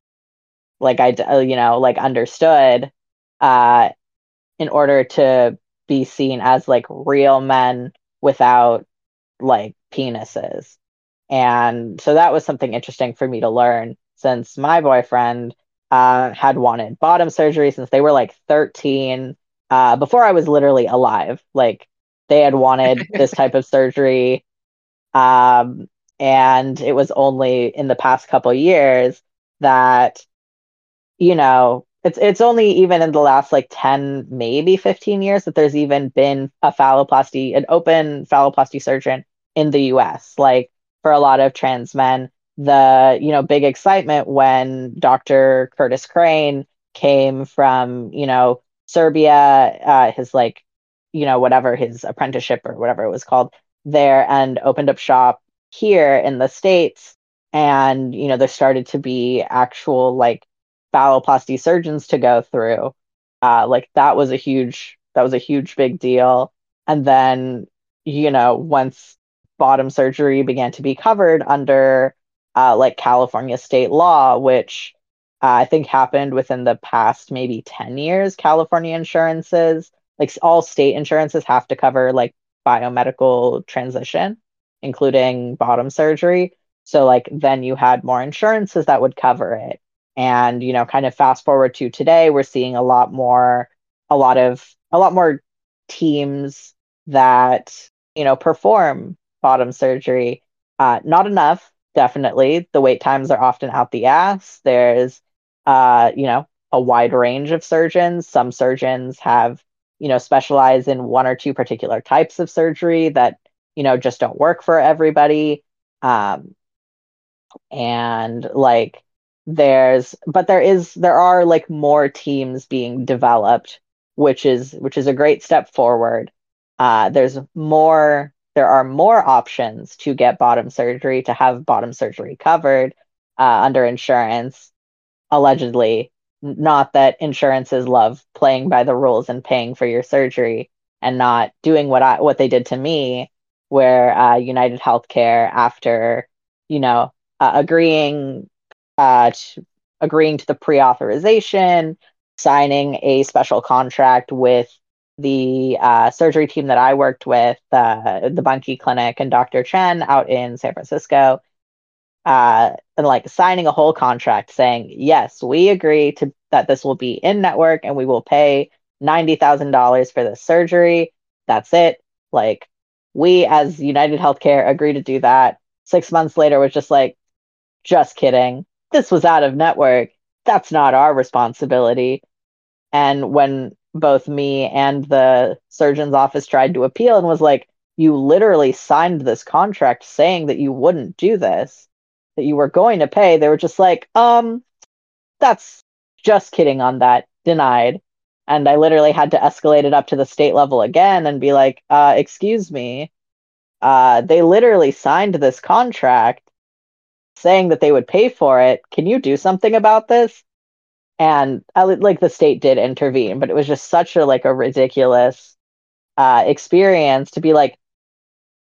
like I, you know, like understood uh, in order to be seen as like real men without like penises. And so that was something interesting for me to learn since my boyfriend uh, had wanted bottom surgery since they were like 13 uh, before I was literally alive. Like they had wanted this type of surgery um, and it was only in the past couple years that, you know, it's it's only even in the last like 10, maybe 15 years that there's even been a phalloplasty, an open phalloplasty surgeon in the US. Like for a lot of trans men, the you know big excitement when Dr. Curtis Crane came from you know Serbia, uh, his like you know whatever his apprenticeship or whatever it was called there and opened up shop here in the states and you know there started to be actual like phalloplasty surgeons to go through uh like that was a huge that was a huge big deal and then you know once bottom surgery began to be covered under uh like California state law which uh, I think happened within the past maybe 10 years California insurances like all state insurances have to cover like biomedical transition, including bottom surgery. So, like, then you had more insurances that would cover it. And, you know, kind of fast forward to today, we're seeing a lot more, a lot of, a lot more teams that, you know, perform bottom surgery. Uh, not enough, definitely. The wait times are often out the ass. There's, uh, you know, a wide range of surgeons. Some surgeons have you know, specialize in one or two particular types of surgery that, you know, just don't work for everybody. Um, and like there's, but there is, there are like more teams being developed, which is, which is a great step forward. Uh, there's more, there are more options to get bottom surgery, to have bottom surgery covered uh, under insurance, allegedly not that insurances love playing by the rules and paying for your surgery and not doing what I what they did to me, where uh, United Healthcare, after you know uh, agreeing uh, agreeing to the pre-authorization, signing a special contract with the uh, surgery team that I worked with, uh, the Buncke Clinic and Dr. Chen out in San Francisco, uh, and like signing a whole contract saying, yes, we agree to that this will be in network and we will pay $90,000 for the surgery. That's it. Like we as United Healthcare agree to do that. Six months later was just like, just kidding. This was out of network. That's not our responsibility. And when both me and the surgeon's office tried to appeal and was like, you literally signed this contract saying that you wouldn't do this, that you were going to pay. They were just like, um, that's just kidding on that, denied. And I literally had to escalate it up to the state level again and be like, uh, excuse me. Uh, they literally signed this contract saying that they would pay for it. Can you do something about this? And like the state did intervene, but it was just such a like a ridiculous uh, experience to be like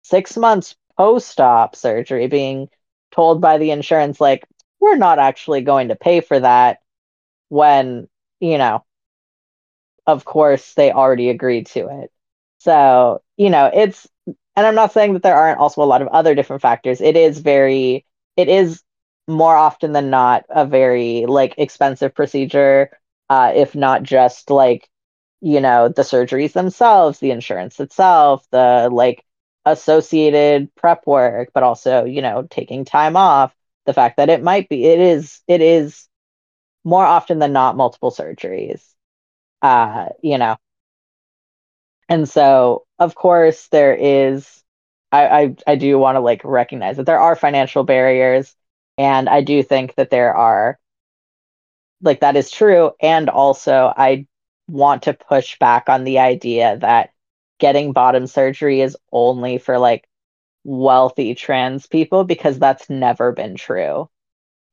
six months post-op surgery being told by the insurance like we're not actually going to pay for that when you know of course they already agreed to it so you know it's and i'm not saying that there aren't also a lot of other different factors it is very it is more often than not a very like expensive procedure uh, if not just like you know the surgeries themselves the insurance itself the like associated prep work but also you know taking time off the fact that it might be it is it is more often than not multiple surgeries uh you know. And so of course there is i i, I do want to like recognize that there are financial barriers and I do think that there are, like, that is true. And also, I want to push back on the idea that getting bottom surgery is only for like wealthy trans people because that's never been true.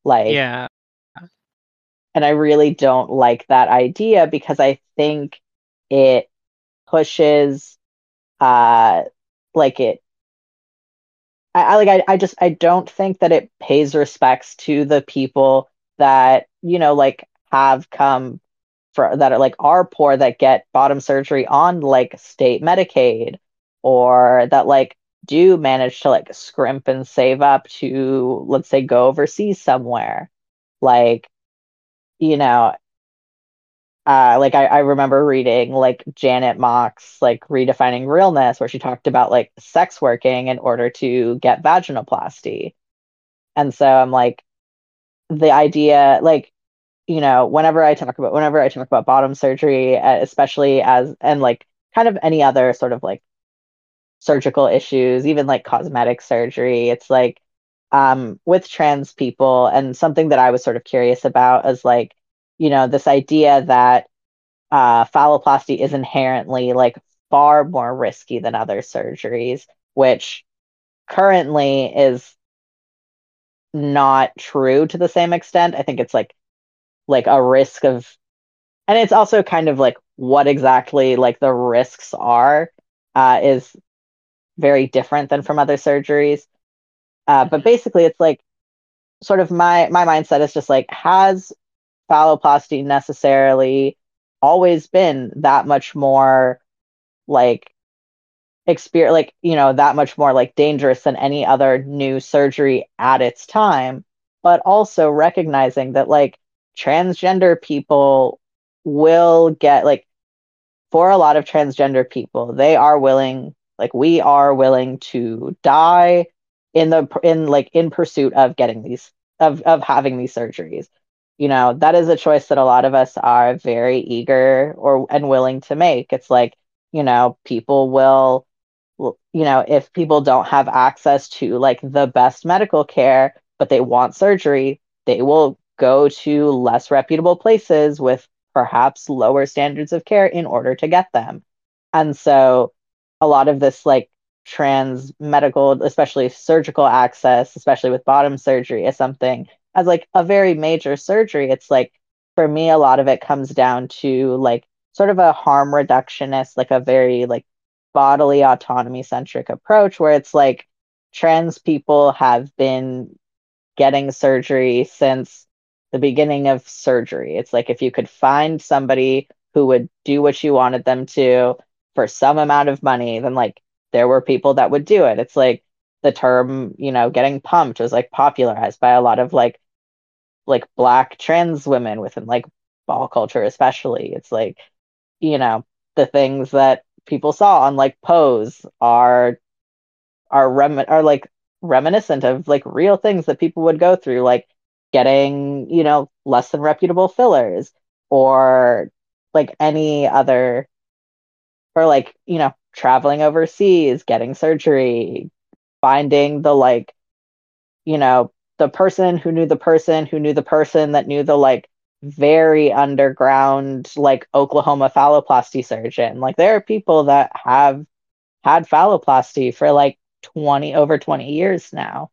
Like, yeah. And I really don't like that idea because I think it pushes, uh, like it I, I like I, I just I don't think that it pays respects to the people that you know like have come for that are like are poor that get bottom surgery on like state Medicaid or that like do manage to like scrimp and save up to let's say go overseas somewhere. Like you know uh, like I, I remember reading like Janet Mock's like redefining realness where she talked about like sex working in order to get vaginoplasty. And so I'm like the idea like you know whenever I talk about whenever I talk about bottom surgery especially as and like kind of any other sort of like surgical issues even like cosmetic surgery it's like um with trans people and something that I was sort of curious about is like you know, this idea that uh, phalloplasty is inherently like far more risky than other surgeries, which currently is not true to the same extent. I think it's like like a risk of and it's also kind of like what exactly like the risks are uh, is very different than from other surgeries. Uh, but basically it's like sort of my my mindset is just like has phalloplasty necessarily always been that much more like experience like you know that much more like dangerous than any other new surgery at its time. But also recognizing that like transgender people will get like for a lot of transgender people they are willing like we are willing to die in the in like in pursuit of getting these of of having these surgeries you know that is a choice that a lot of us are very eager or and willing to make. It's like you know people will you know if people don't have access to like the best medical care but they want surgery they will go to less reputable places with perhaps lower standards of care in order to get them. And so a lot of this like trans medical especially surgical access especially with bottom surgery is something as like a very major surgery, it's like for me, a lot of it comes down to like sort of a harm reductionist, like a very like bodily autonomy centric approach where it's like trans people have been getting surgery since the beginning of surgery. It's like if you could find somebody who would do what you wanted them to for some amount of money, then like there were people that would do it. It's like the term, you know, getting pumped was like popularized by a lot of like like black trans women within like ball culture especially. It's like you know the things that people saw on like pose are are rem are like reminiscent of like real things that people would go through like getting you know less than reputable fillers or like any other or like, you know, traveling overseas, getting surgery, finding the like, you know, the person who knew the person who knew the person that knew the like very underground like Oklahoma phalloplasty surgeon. Like there are people that have had phalloplasty for like 20 over 20 years now.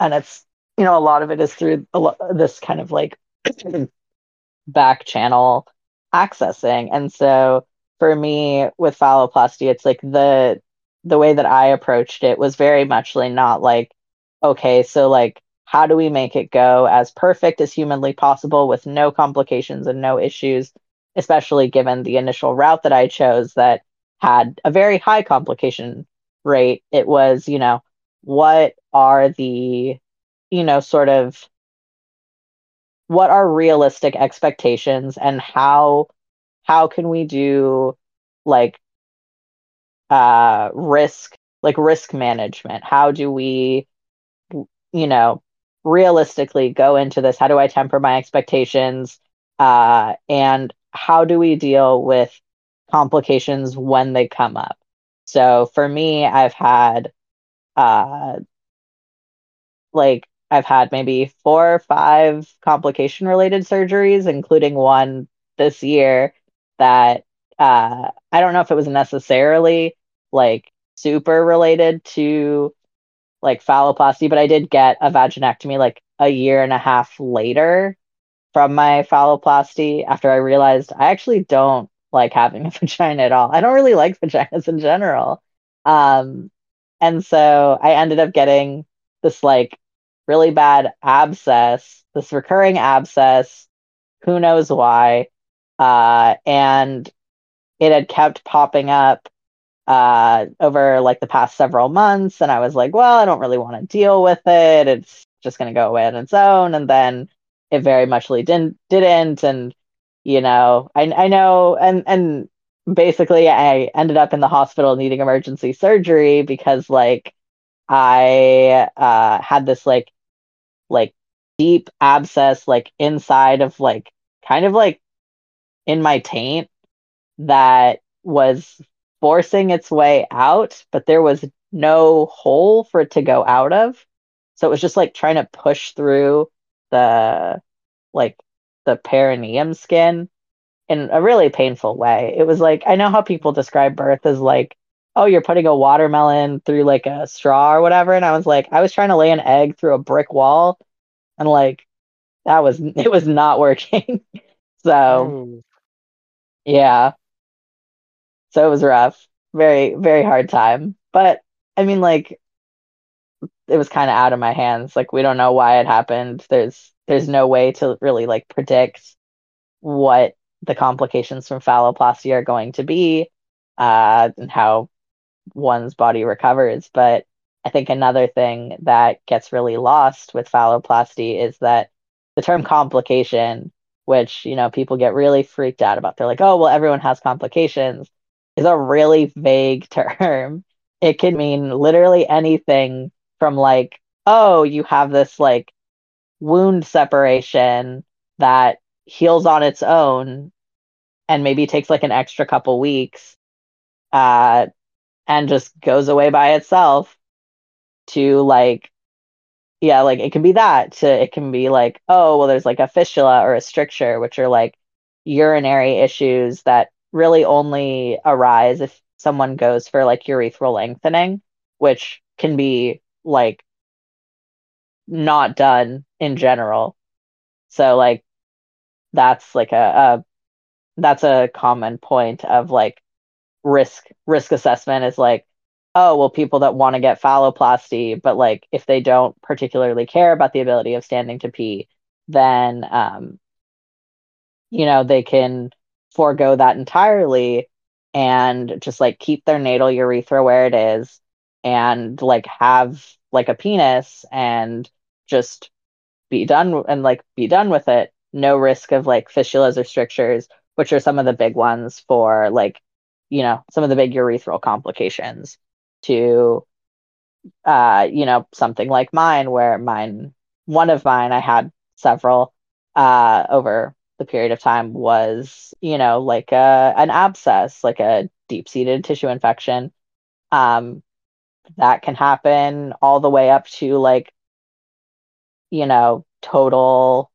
And it's you know a lot of it is through lo- this kind of like back channel accessing. And so for me with phalloplasty it's like the the way that I approached it was very much like not like okay, so like how do we make it go as perfect as humanly possible with no complications and no issues, especially given the initial route that I chose that had a very high complication rate. It was, you know, what are the, you know, sort of what are realistic expectations and how how can we do like uh risk like risk management how do we you know realistically go into this? How do I temper my expectations? Uh, and how do we deal with complications when they come up? So for me, I've had uh, like I've had maybe four or five complication related surgeries, including one this year that uh, I don't know if it was necessarily like super related to like phalloplasty, but I did get a vaginectomy like a year and a half later from my phalloplasty after I realized I actually don't like having a vagina at all. I don't really like vaginas in general. Um, and so I ended up getting this like really bad abscess, this recurring abscess, who knows why. Uh, and it had kept popping up uh, over like the past several months. And I was like, well, I don't really want to deal with it. It's just going to go away on its own. And then it very muchly didn't, didn't. And, you know, I, I know, and, and basically I ended up in the hospital needing emergency surgery because like I uh, had this like, like deep abscess like inside of like kind of like in my taint that was forcing its way out, but there was no hole for it to go out of. So it was just like trying to push through the like the perineum skin in a really painful way. It was like I know how people describe birth as like, oh, you're putting a watermelon through like a straw or whatever. And I was like, I was trying to lay an egg through a brick wall and like that was it was not working. so yeah. So it was rough. Very, very hard time. But I mean, like, it was kind of out of my hands. Like, we don't know why it happened. There's there's no way to really like predict what the complications from phalloplasty are going to be, uh, and how one's body recovers. But I think another thing that gets really lost with phalloplasty is that the term complication, which you know people get really freaked out about, they're like, "Oh, well, everyone has complications." Is a really vague term. It can mean literally anything from like, oh, you have this like wound separation that heals on its own and maybe takes like an extra couple weeks uh, and just goes away by itself to like yeah like it can be that to it can be like oh well there's like a fistula or a stricture which are like urinary issues that really only arise if someone goes for like urethral lengthening, which can be like not done in general. So like that's like a, a that's a common point of like risk risk assessment is like oh well people that want to get phalloplasty but like if they don't particularly care about the ability of standing to pee then um you know they can forego that entirely and just like keep their natal urethra where it is and like have like a penis and just be done and like be done with it. No risk of like fistulas or strictures which are some of the big ones for like you know some of the big urethral complications to uh you know something like mine where mine one of mine i had several uh over the period of time was, you know, like a, an abscess, like a deep seated tissue infection. Um, that can happen all the way up to like, you know, total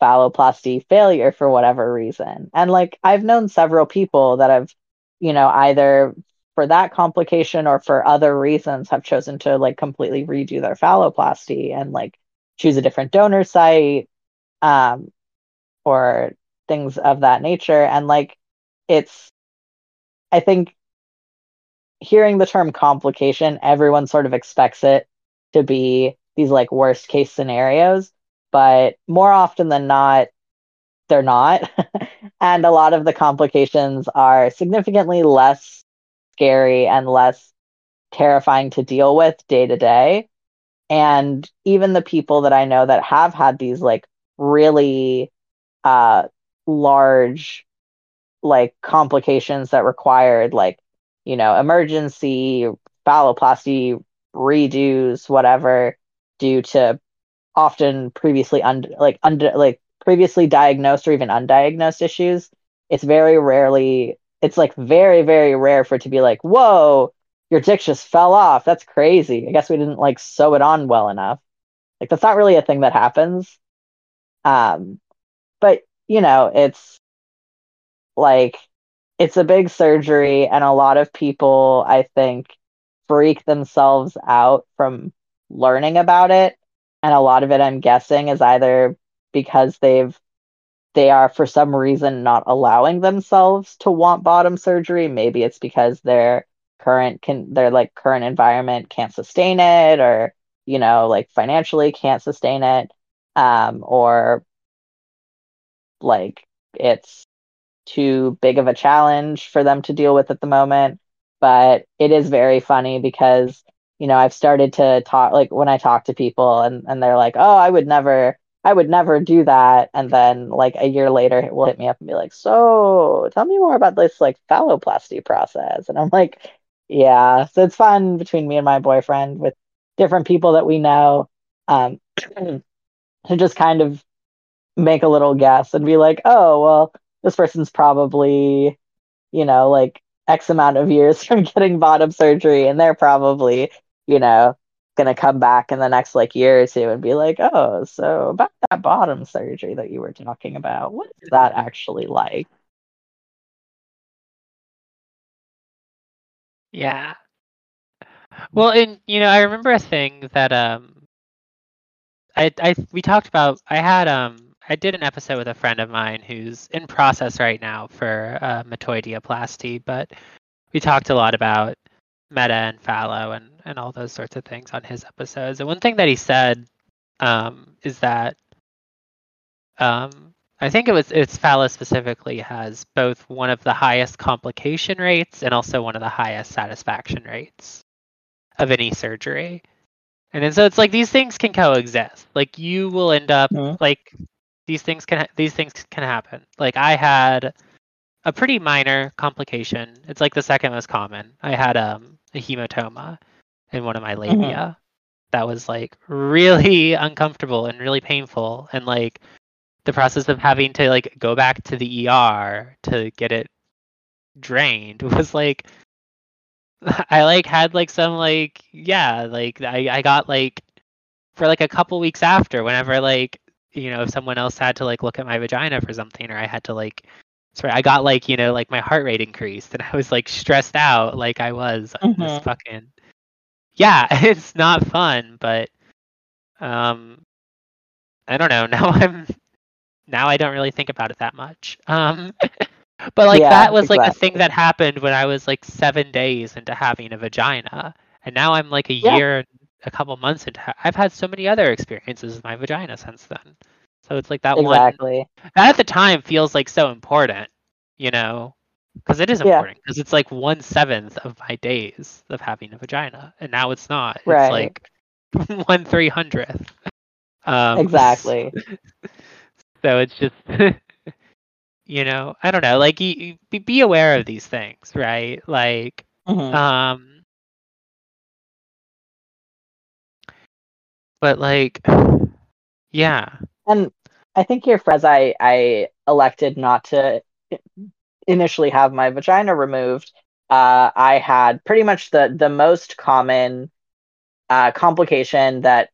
phalloplasty failure for whatever reason. And like, I've known several people that have, you know, either for that complication or for other reasons have chosen to like completely redo their phalloplasty and like choose a different donor site um, or things of that nature. And like, it's, I think hearing the term complication, everyone sort of expects it to be these like worst case scenarios, but more often than not, they're not. and a lot of the complications are significantly less scary and less terrifying to deal with day to day. And even the people that I know that have had these like really uh, large like complications that required like you know emergency phalloplasty redos whatever due to often previously un- like under like previously diagnosed or even undiagnosed issues it's very rarely it's like very very rare for it to be like whoa your dick just fell off. That's crazy. I guess we didn't like sew it on well enough. Like that's not really a thing that happens. Um, but you know, it's like it's a big surgery, and a lot of people, I think, freak themselves out from learning about it. And a lot of it, I'm guessing, is either because they've they are for some reason not allowing themselves to want bottom surgery. Maybe it's because their current can their like current environment can't sustain it, or you know, like financially can't sustain it, um, or like it's too big of a challenge for them to deal with at the moment. But it is very funny because, you know, I've started to talk like when I talk to people and, and they're like, Oh, I would never I would never do that. And then like a year later it will hit me up and be like, So tell me more about this like phalloplasty process. And I'm like, Yeah. So it's fun between me and my boyfriend with different people that we know. Um to just kind of make a little guess and be like, oh, well, this person's probably, you know, like X amount of years from getting bottom surgery, and they're probably, you know, gonna come back in the next like year or two and be like, oh, so about that bottom surgery that you were talking about, what is that actually like? Yeah. Well, and you know, I remember a thing that um I I we talked about I had um I did an episode with a friend of mine who's in process right now for uh, metoidioplasty, but we talked a lot about meta and phallo and, and all those sorts of things on his episodes. And one thing that he said um, is that um, I think it was it's phallo specifically has both one of the highest complication rates and also one of the highest satisfaction rates of any surgery. And then so it's like these things can coexist. Like you will end up mm-hmm. like these things can these things can happen. Like I had a pretty minor complication. It's like the second most common. I had um, a hematoma in one of my labia. Mm-hmm. That was like really uncomfortable and really painful and like the process of having to like go back to the ER to get it drained was like I like had like some like yeah, like I I got like for like a couple weeks after whenever like you know if someone else had to like look at my vagina for something or i had to like sorry i got like you know like my heart rate increased and i was like stressed out like i was mm-hmm. this fucking yeah it's not fun but um i don't know now i'm now i don't really think about it that much um but like yeah, that was exactly. like a thing that happened when i was like seven days into having a vagina and now i'm like a yeah. year a couple months into I've had so many other experiences with my vagina since then. So it's like that one exactly. one that at the time feels like so important, you know, because it is important because yeah. it's like one seventh of my days of having a vagina, and now it's not. Right. It's like one three hundredth. Um, exactly. So it's just, you know, I don't know. Like, you, you, be aware of these things, right? Like, mm-hmm. um, But like, yeah. And I think here, Frez, I I elected not to initially have my vagina removed, uh, I had pretty much the the most common uh, complication that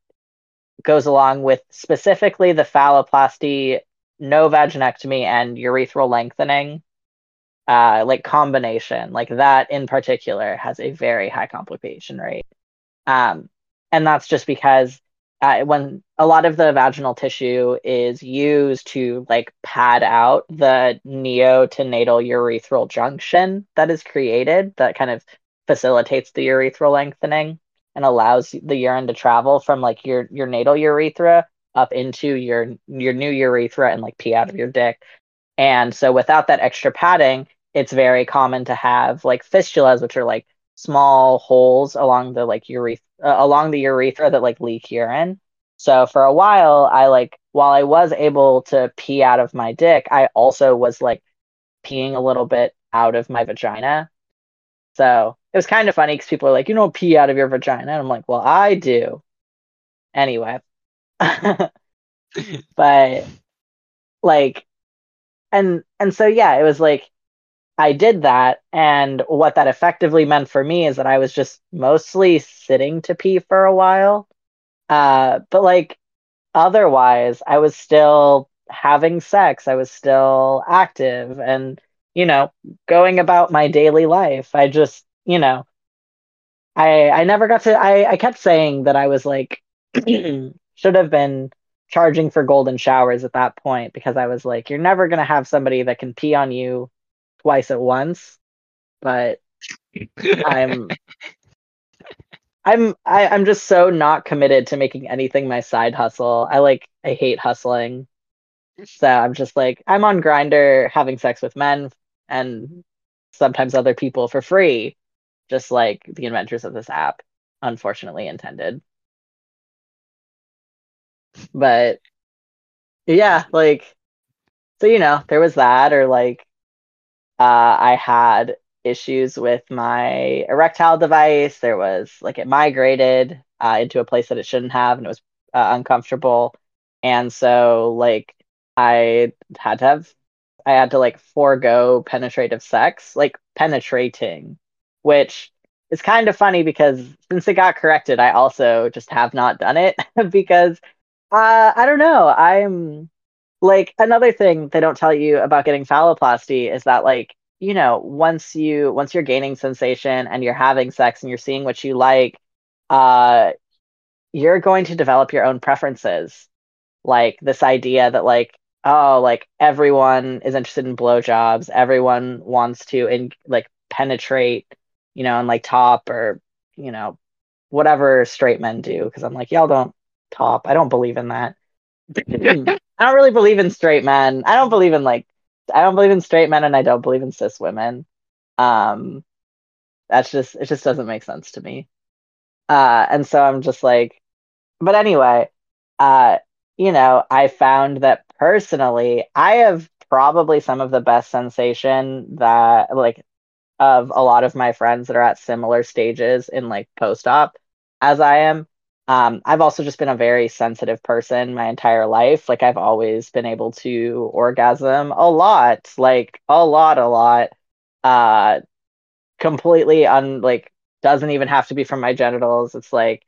goes along with specifically the phalloplasty, no vaginectomy, and urethral lengthening. Uh, like combination, like that in particular, has a very high complication rate. Um, and that's just because uh, when a lot of the vaginal tissue is used to like pad out the neo to natal urethral junction that is created that kind of facilitates the urethral lengthening and allows the urine to travel from like your your natal urethra up into your your new urethra and like pee out of your dick. And so without that extra padding it's very common to have like fistulas which are like small holes along the like urethra uh, along the urethra that like leak urine. So for a while, I like while I was able to pee out of my dick, I also was like peeing a little bit out of my vagina. So it was kind of funny because people are like, you don't pee out of your vagina. And I'm like, well, I do. Anyway. but like and and so yeah, it was like I did that. And what that effectively meant for me is that I was just mostly sitting to pee for a while. Uh, but like otherwise, I was still having sex. I was still active and, you know, going about my daily life. I just, you know, I I never got to I, I kept saying that I was like should have been charging for golden showers at that point because I was like, you're never gonna have somebody that can pee on you twice at once, but I'm I'm I, I'm just so not committed to making anything my side hustle. I like I hate hustling. So I'm just like I'm on Grindr having sex with men and sometimes other people for free, just like the inventors of this app unfortunately intended. But yeah, like so you know, there was that or like uh, I had issues with my erectile device. There was like it migrated uh, into a place that it shouldn't have, and it was uh, uncomfortable. And so, like, I had to have, I had to like forego penetrative sex, like penetrating, which is kind of funny because since it got corrected, I also just have not done it because uh, I don't know. I'm like another thing they don't tell you about getting phalloplasty is that like you know once you once you're gaining sensation and you're having sex and you're seeing what you like uh you're going to develop your own preferences. Like this idea that like oh like everyone is interested in blowjobs. Everyone wants to in like penetrate you know and like top or you know whatever straight men do. Because i'm like y'all don't top. I don't believe in that I don't really believe in straight men. I don't believe in like I don't believe in straight men and I don't believe in cis women. Um that's just it just doesn't make sense to me. Uh and so I'm just like but anyway, uh you know, I found that personally I have probably some of the best sensation that like of a lot of my friends that are at similar stages in like post-op as I am um, I've also just been a very sensitive person my entire life. Like I've always been able to orgasm a lot, like a lot, a lot. Uh, completely un like doesn't even have to be from my genitals. It's like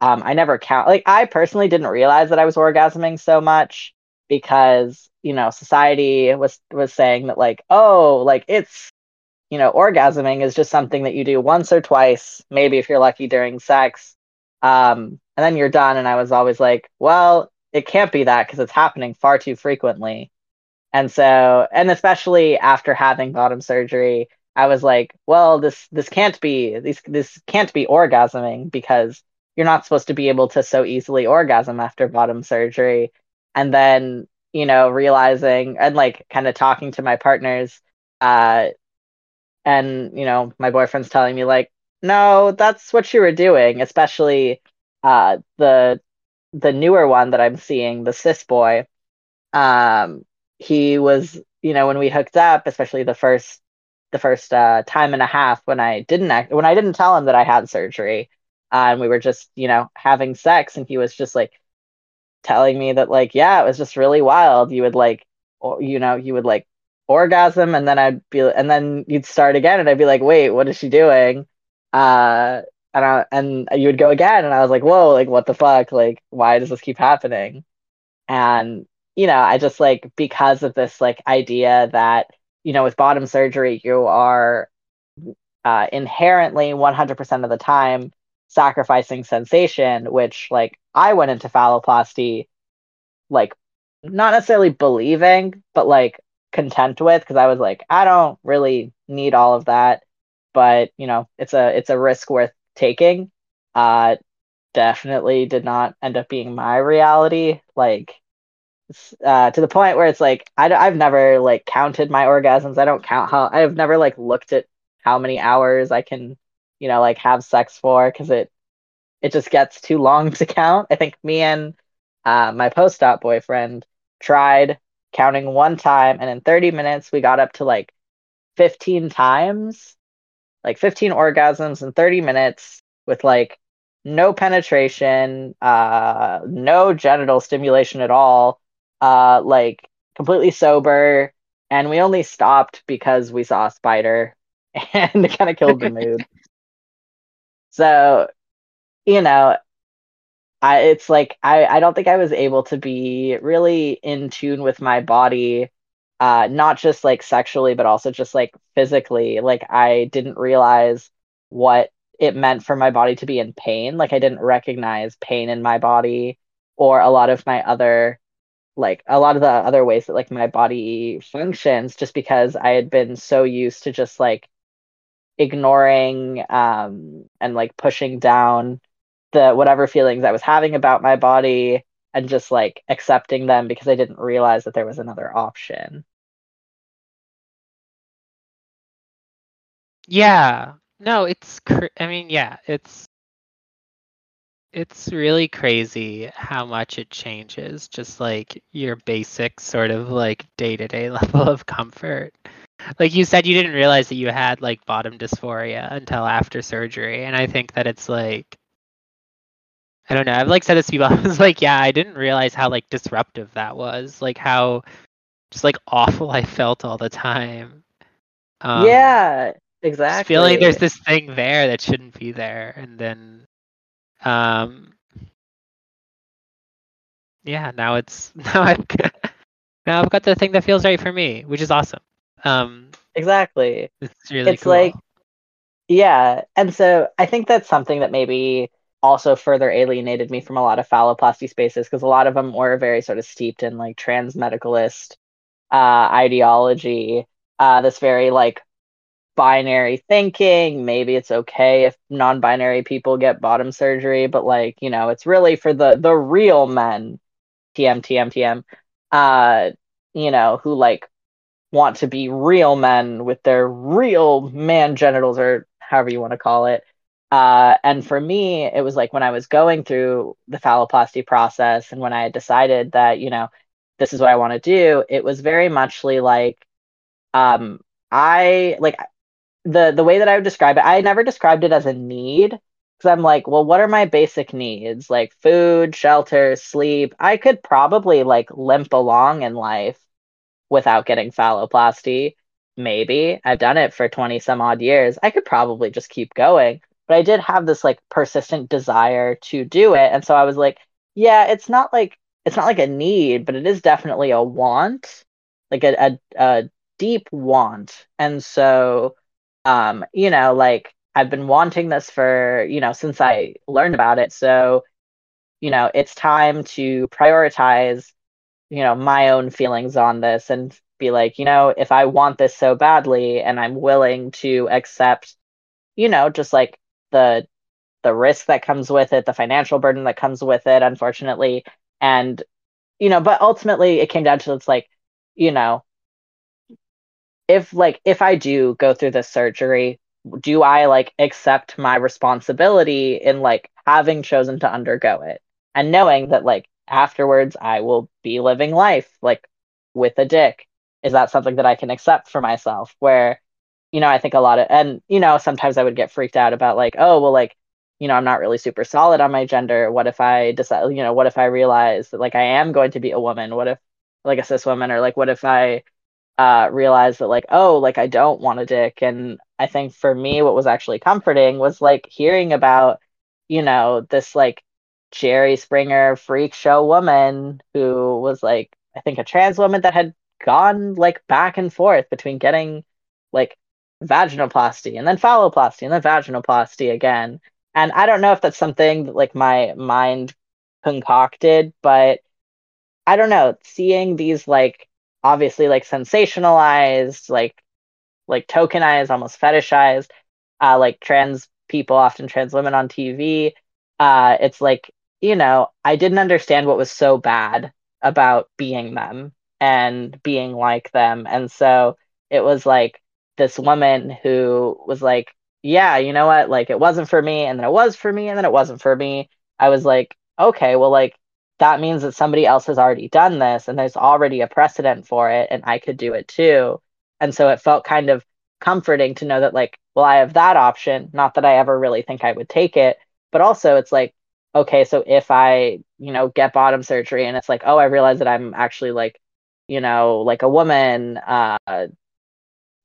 um, I never count. Like I personally didn't realize that I was orgasming so much because you know society was was saying that like oh like it's you know orgasming is just something that you do once or twice, maybe if you're lucky during sex um, and then you're done. And I was always like, well, it can't be that because it's happening far too frequently. And so, and especially after having bottom surgery, I was like, well, this this can't be this this can't be orgasming because you're not supposed to be able to so easily orgasm after bottom surgery. And then, you know, realizing and like kind of talking to my partners, uh, and you know, my boyfriend's telling me like, no, that's what you were doing, especially uh, the the newer one that I'm seeing, the cis boy. Um, he was, you know, when we hooked up, especially the first the first uh, time and a half when I didn't act, when I didn't tell him that I had surgery, uh, and we were just, you know, having sex, and he was just like telling me that, like, yeah, it was just really wild. You would like or you know, you would like orgasm and then I'd be and then you'd start again and I'd be like, wait, what is she doing? Uh and I, and you would go again and I was like, whoa, like what the fuck? Like why does this keep happening? And you know, I just like because of this like idea that, you know, with bottom surgery you are uh, inherently 100% of the time sacrificing sensation, which like I went into phalloplasty like not necessarily believing, but like content with because I was like, I don't really need all of that, but you know, it's a it's a risk worth taking. Uh, definitely did not end up being my reality. Like, uh, to the point where it's like I I've never like counted my orgasms. I don't count how I've never like looked at how many hours I can, you know, like have sex for because it it just gets too long to count. I think me and uh, my post-op boyfriend tried counting one time, and in 30 minutes we got up to like 15 times, like 15 orgasms in 30 minutes with like no penetration, uh, no genital stimulation at all, uh, like completely sober, and we only stopped because we saw a spider and it kind of killed the mood. so, you know, I it's like I I don't think I was able to be really in tune with my body uh not just like sexually but also just like physically. Like I didn't realize what it meant for my body to be in pain. Like I didn't recognize pain in my body or a lot of my other like a lot of the other ways that like my body functions just because I had been so used to just like ignoring um, and like pushing down the whatever feelings I was having about my body and just like accepting them because I didn't realize that there was another option. Yeah. No, it's cr- I mean, yeah, it's it's really crazy how much it changes just like your basic sort of like day-to-day level of comfort. Like you said you didn't realize that you had like bottom dysphoria until after surgery and i think that it's like i don't know i've like said this to people i was like yeah i didn't realize how like disruptive that was like how just like awful i felt all the time. Um, yeah exactly feeling there's this thing there that shouldn't be there and then um yeah now it's now i've got, now i've got the thing that feels right for me which is awesome um, exactly. It's really it's cool. like, yeah, and so I think that's something that maybe also further alienated me from a lot of phalloplasty spaces because a lot of them were very sort of steeped in like trans medicalist uh, ideology. Uh, this very like binary thinking. Maybe it's okay if non-binary people get bottom surgery, but like you know, it's really for the the real men. TM TM TM. Uh, you know, who like want to be real men with their real man genitals or however you want to call it. Uh, and for me, it was like when I was going through the phalloplasty process and when I had decided that, you know, this is what I want to do, it was very muchly like, um, I like the the way that I would describe it. I never described it as a need because I'm like, well, what are my basic needs? Like food, shelter, sleep. I could probably like limp along in life without getting phalloplasty. Maybe I've done it for 20 some odd years. I could probably just keep going. But I did have this like persistent desire to do it. And so I was like, yeah, it's not like it's not like a need, but it is definitely a want, like a, a, a deep want. And so, um, you know, like I've been wanting this for, you know, since I learned about it. So, you know, it's time to prioritize you know my own feelings on this and be like you know if i want this so badly and i'm willing to accept you know just like the the risk that comes with it the financial burden that comes with it unfortunately and you know but ultimately it came down to it's like you know if like if i do go through this surgery do i like accept my responsibility in like having chosen to undergo it and knowing that like afterwards I will be living life like with a dick. Is that something that I can accept for myself? Where, you know, I think a lot of, and, you know, sometimes I would get freaked out about like, oh, well, like, you know, I'm not really super solid on my gender. What if I decide, you know, what if I realize that like I am going to be a woman? What if, like a cis woman or like what if I uh realized that like oh like I don't want a dick and I think for me what was actually comforting was like hearing about you know this like Jerry Springer freak show woman who was like I think a trans woman that had gone like back and forth between getting like vaginoplasty and then phalloplasty and then vaginoplasty again. And I don't know if that's something that like my mind concocted, but I don't know, seeing these like obviously like sensationalized, like like tokenized, almost fetishized, uh like trans people, often trans women on TV, uh it's like, you know, I didn't understand what was so bad about being them and being like them. And so it was like this woman who was like, yeah, you know what? Like it wasn't for me and then it was for me and then it wasn't for me. I was like, okay, well like that means that somebody else has already done this and there's already a precedent for it and I could do it too. And so it felt kind of comforting to know that like, well, I have that option, not that I ever really think I would take it, but also it's like okay, so if I, you know, get bottom surgery and it's like, oh, I realize that I'm actually like, you know, like a woman, uh,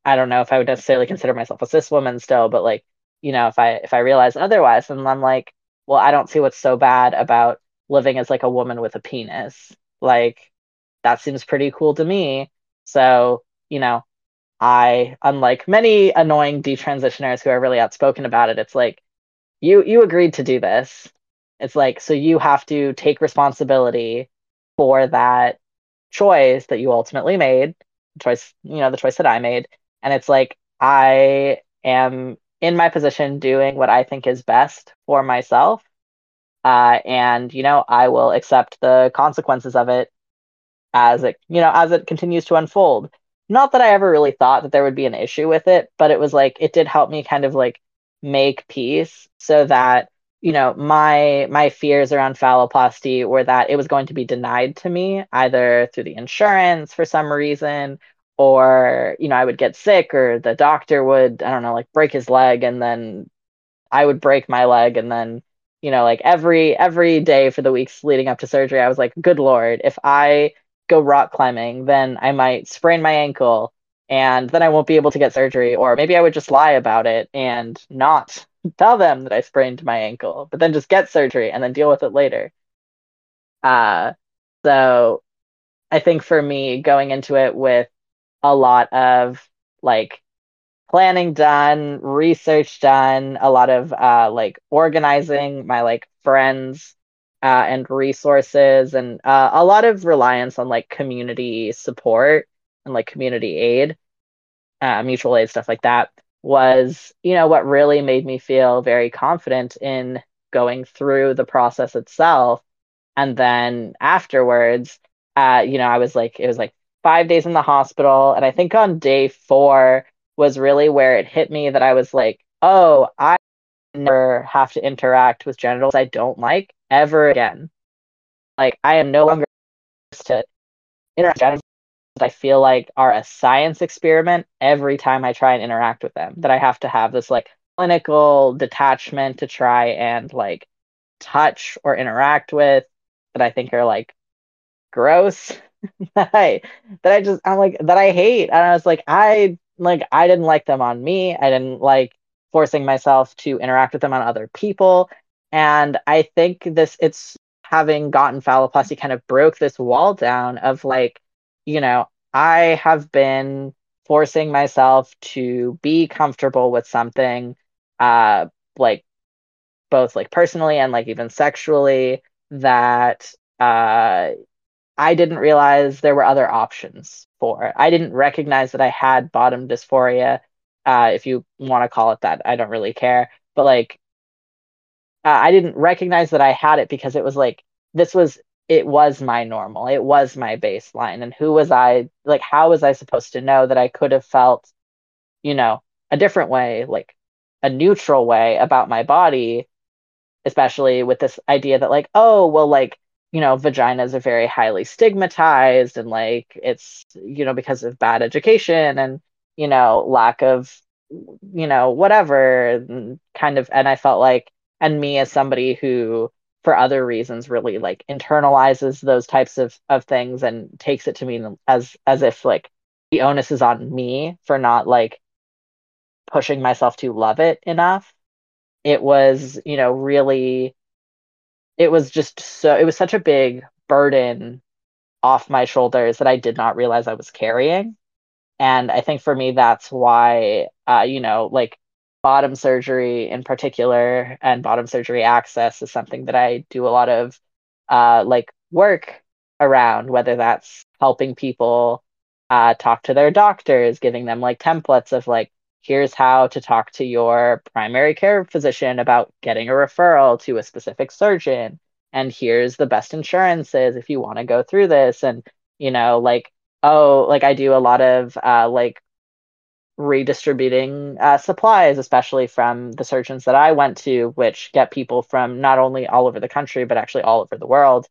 I don't know if I would necessarily consider myself a cis woman still, but like, you know, if I if I realize otherwise, and I'm like, well, I don't see what's so bad about living as like a woman with a penis. Like, that seems pretty cool to me. So, you know, I, unlike many annoying detransitioners who are really outspoken about it, it's like, you you agreed to do this it's like, so you have to take responsibility for that choice that you ultimately made, choice, you know, the choice that I made. And it's like, I am in my position doing what I think is best for myself. Uh, and, you know, I will accept the consequences of it as it, you know, as it continues to unfold. Not that I ever really thought that there would be an issue with it, but it was like, it did help me kind of like make peace so that you know my my fears around phalloplasty were that it was going to be denied to me either through the insurance for some reason or you know i would get sick or the doctor would i don't know like break his leg and then i would break my leg and then you know like every every day for the weeks leading up to surgery i was like good lord if i go rock climbing then i might sprain my ankle and then i won't be able to get surgery or maybe i would just lie about it and not tell them that I sprained my ankle, but then just get surgery and then deal with it later. Uh, so I think for me, going into it with a lot of like planning done, research done, a lot of uh, like organizing my like friends uh, and resources, and uh, a lot of reliance on like community support and like community aid, uh, mutual aid, stuff like that was, you know, what really made me feel very confident in going through the process itself. And then afterwards, uh, you know, I was like, it was like five days in the hospital. And I think on day four was really where it hit me that I was like, oh, I never have to interact with genitals I don't like ever again. Like, I am no longer to interact genitals I feel like are a science experiment every time I try and interact with them. That I have to have this like clinical detachment to try and like touch or interact with that I think are like gross. that I that I just I'm like that I hate. And I was like, I like I didn't like them on me. I didn't like forcing myself to interact with them on other people. And I think this it's having gotten phalloplasty kind of broke this wall down of like you know, I have been forcing myself to be comfortable with something, uh, like both like personally and like even sexually that uh, I didn't realize there were other options for. I didn't recognize that I had bottom dysphoria, uh, if you want to call it that. I don't really care, but like, uh, I didn't recognize that I had it because it was like this was it was my normal it was my baseline and who was i like how was i supposed to know that i could have felt you know a different way like a neutral way about my body especially with this idea that like oh well like you know vaginas are very highly stigmatized and like it's you know because of bad education and you know lack of you know whatever kind of and i felt like and me as somebody who for other reasons really like internalizes those types of of things and takes it to mean as as if like the onus is on me for not like pushing myself to love it enough it was you know really it was just so it was such a big burden off my shoulders that i did not realize i was carrying. And i think for me that's why uh, you know like bottom surgery in particular and bottom surgery access is something that i do a lot of uh, like work around whether that's helping people uh, talk to their doctors giving them like templates of like here's how to talk to your primary care physician about getting a referral to a specific surgeon and here's the best insurances if you want to go through this and you know like oh like i do a lot of uh, like redistributing uh, supplies especially from the surgeons that i went to which get people from not only all over the country but actually all over the world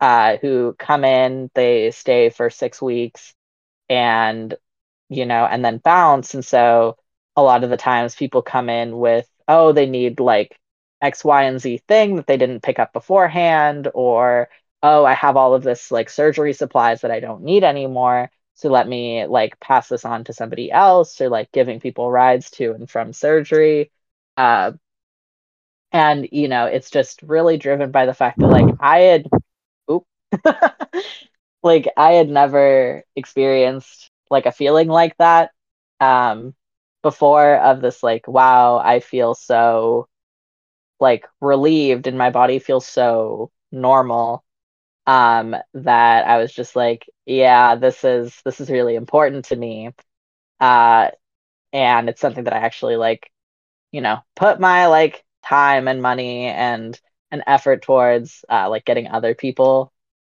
uh, who come in they stay for six weeks and you know and then bounce and so a lot of the times people come in with, oh, they need like X, Y, and Z thing that they didn't pick up beforehand, or oh, I have all of this like surgery supplies that I don't need anymore. So let me like pass this on to somebody else, or like giving people rides to and from surgery. Uh, and you know, it's just really driven by the fact that like I had, oop, like I had never experienced like a feeling like that. Um, before of this like wow i feel so like relieved and my body feels so normal um that i was just like yeah this is this is really important to me uh and it's something that i actually like you know put my like time and money and an effort towards uh like getting other people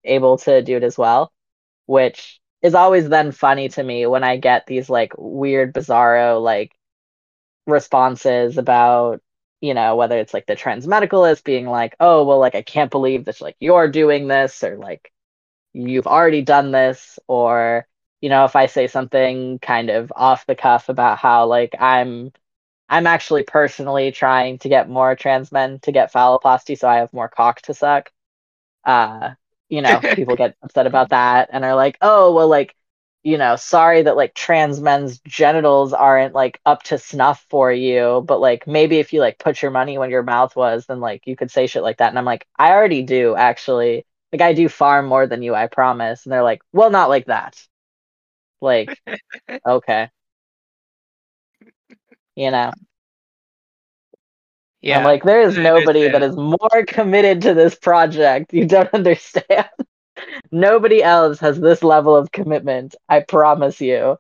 able to do it as well which is always then funny to me when I get these like weird, bizarro like responses about you know whether it's like the trans medicalist being like oh well like i can't believe that like you're doing this or like you've already done this or you know if i say something kind of off the cuff about how like i'm i'm actually personally trying to get more trans men to get phalloplasty so i have more cock to suck uh you know people get upset about that and are like oh well like you know sorry that like trans men's genitals aren't like up to snuff for you but like maybe if you like put your money when your mouth was then like you could say shit like that. And i'm like i already do actually. Like i do far more than you i promise. And they're like well not like that. Like okay. You know yeah. I'm like, there is nobody that is more committed to this project. You don't understand. nobody else has this level of commitment. I promise you.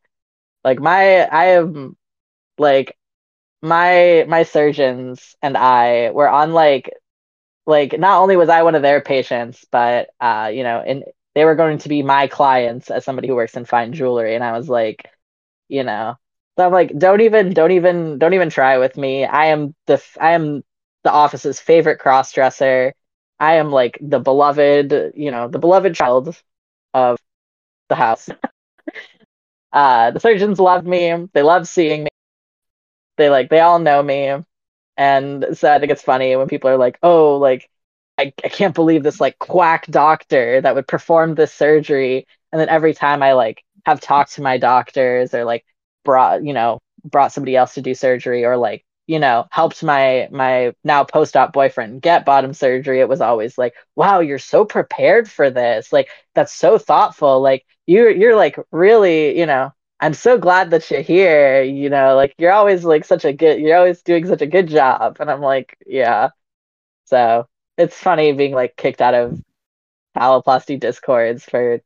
Like my I am like my my surgeons and I were on like like not only was I one of their patients, but uh, you know, and they were going to be my clients as somebody who works in fine jewelry. And I was like, you know, so I'm like, don't even, don't even, don't even try with me. I am the, I am the office's favorite cross dresser. I am like the beloved, you know, the beloved child of the house. uh, the surgeons love me. They love seeing me. They like, they all know me. And so I think it's funny when people are like, oh, like, I, I can't believe this like quack doctor that would perform this surgery. And then every time I like have talked to my doctors or like brought you know brought somebody else to do surgery or like you know helped my my now post-op boyfriend get bottom surgery it was always like wow you're so prepared for this. Like that's so thoughtful. Like you're you're like really you know i'm so glad that you're here you know like you're always like such a good you're always doing such a good job. And i'm like yeah. So it's funny being like kicked out of phalloplasty discords for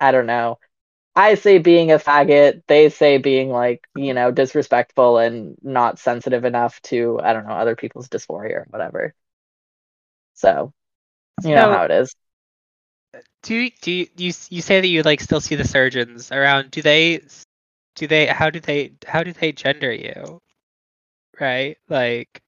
i don't know I say being a faggot, they say being like, you know, disrespectful and not sensitive enough to, I don't know, other people's dysphoria or whatever. So, you so, know how it is. Do you, do you, you you say that you like still see the surgeons around? Do they do they how do they how do they gender you? Right? Like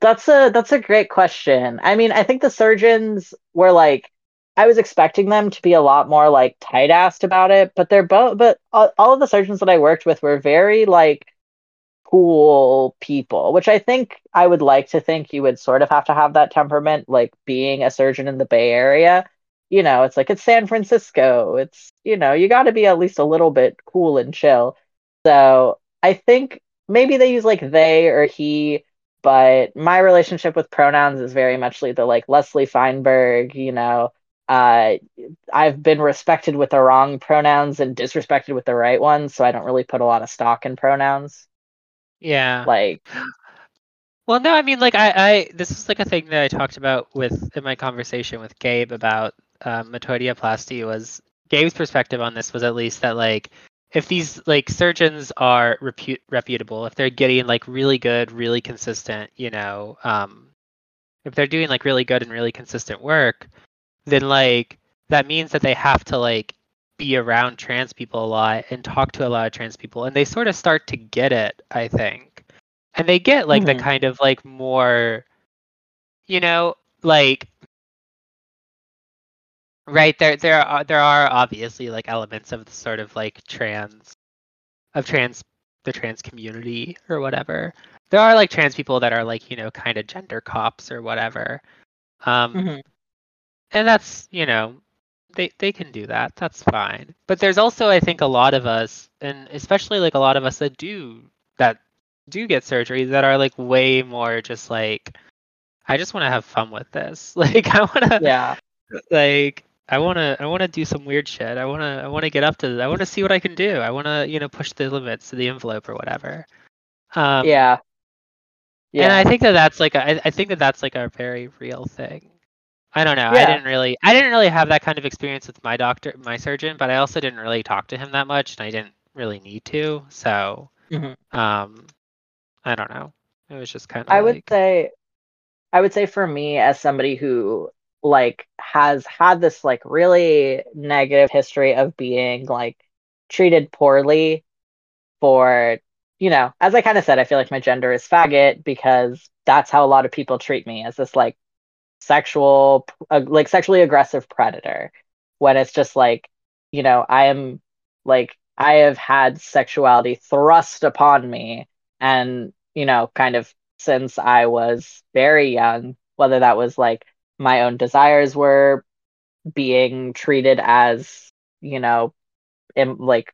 That's a that's a great question. I mean, I think the surgeons were like I was expecting them to be a lot more like tight assed about it, but they're both, but all, all of the surgeons that I worked with were very like cool people, which I think I would like to think you would sort of have to have that temperament, like being a surgeon in the Bay Area. You know, it's like it's San Francisco. It's, you know, you got to be at least a little bit cool and chill. So I think maybe they use like they or he, but my relationship with pronouns is very much like the like Leslie Feinberg, you know, uh, I've been respected with the wrong pronouns and disrespected with the right ones, so I don't really put a lot of stock in pronouns. Yeah. Like, well, no, I mean, like, I, I, this is like a thing that I talked about with in my conversation with Gabe about um, metoidioplasty was Gabe's perspective on this was at least that like if these like surgeons are repu- reputable, if they're getting like really good, really consistent, you know, um, if they're doing like really good and really consistent work, then like that means that they have to like be around trans people a lot and talk to a lot of trans people and they sort of start to get it i think and they get like Mhm. the kind of like more you know like right there there are there are obviously like elements of the sort of like trans of trans the trans community or whatever there are like trans people that are like you know kind of gender cops or whatever um Mhm. And that's you know they they can do that. That's fine. But there's also i think a lot of us and especially like a lot of us that do that do get surgery that are like way more just like i just want to have fun with this. Like i want to yeah, like i want to i want to do some weird shit. I want to i want to get up to i want to see what i can do. I want to you know push the limits to the envelope or whatever. Um yeah, yeah. and I think that that's like a, I, I think that that's like a very real thing. I don't know. I didn't really I didn't really have that kind of experience with my doctor, my surgeon, but I also didn't really talk to him that much, and I didn't really need to. So, Mhm. um, I don't know. It was just kind of. I would say, I would say for me as somebody who like has had this like really negative history of being like treated poorly for, you know, as I kind of said, I feel like my gender is faggot because that's how a lot of people treat me as this like sexual, uh, like sexually aggressive predator. When it's just like, you know, I am like I have had sexuality thrust upon me and you know kind of since i was very young whether that was like my own desires were being treated as you know im- like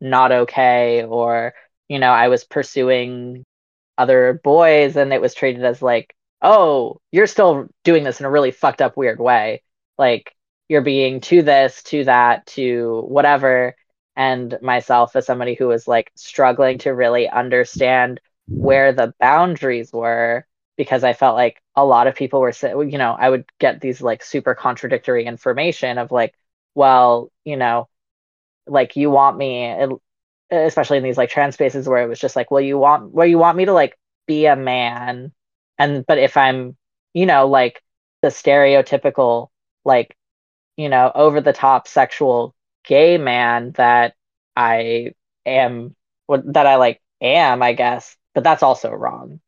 not okay or you know i was pursuing other boys and it was treated as like oh you're still doing this in a really fucked up weird way. Like you're being to this to that to whatever. And myself as somebody who was like struggling to really understand where the boundaries were because I felt like a lot of people were you know, I would get these like super contradictory information of like, well, you know, like you want me, especially in these like trans spaces where it was just like, well, you want, where you want me to like be a man, and but if I'm, you know, like the stereotypical, like, you know, over the top sexual gay man that I am, that I like am, I guess, but that's also wrong.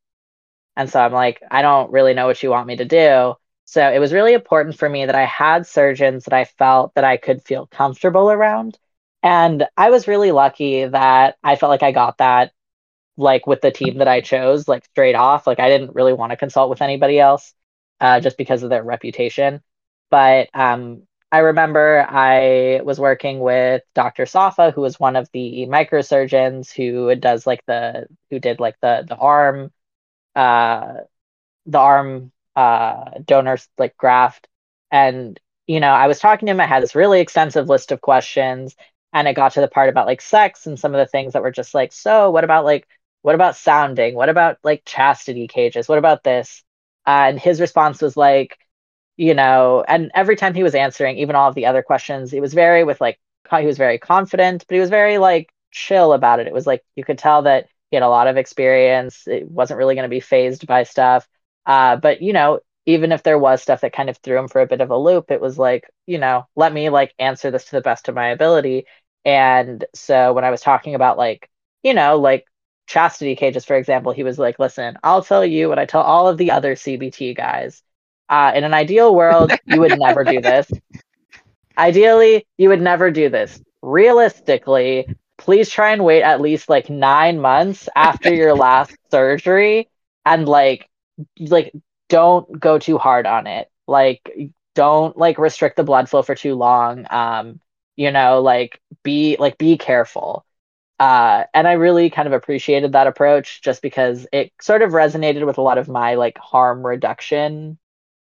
And so I'm like, I don't really know what you want me to do. So it was really important for me that I had surgeons that I felt that I could feel comfortable around. And I was really lucky that I felt like I got that like with the team that I chose, like straight off. Like I didn't really want to consult with anybody else uh, just because of their reputation. But um, I remember I was working with Dr. Safa, who was one of the microsurgeons who does like the who did like the the arm uh the arm uh donors like graft and you know i was talking to him i had this really extensive list of questions and it got to the part about like sex and some of the things that were just like so what about like what about sounding? What about like chastity cages? What about this? And his response was like you know and every time he was answering even all of the other questions he was very with like he was very confident but he was very like chill about it. It was like you could tell that he had a lot of experience. It wasn't really going to be phased by stuff. Uh, but you know, even if there was stuff that kind of threw him for a bit of a loop, it was like, you know, let me like answer this to the best of my ability. And so when I was talking about like, you know, like chastity cages, for example, he was like, listen, I'll tell you what I tell all of the other CBT guys. Uh, in an ideal world, you would never do this. Ideally, you would never do this. Realistically, please try and wait at least like nine months after your last surgery and like like don't go too hard on it like don't like restrict the blood flow for too long um you know like be like be careful uh and i really kind of appreciated that approach just because it sort of resonated with a lot of my like harm reduction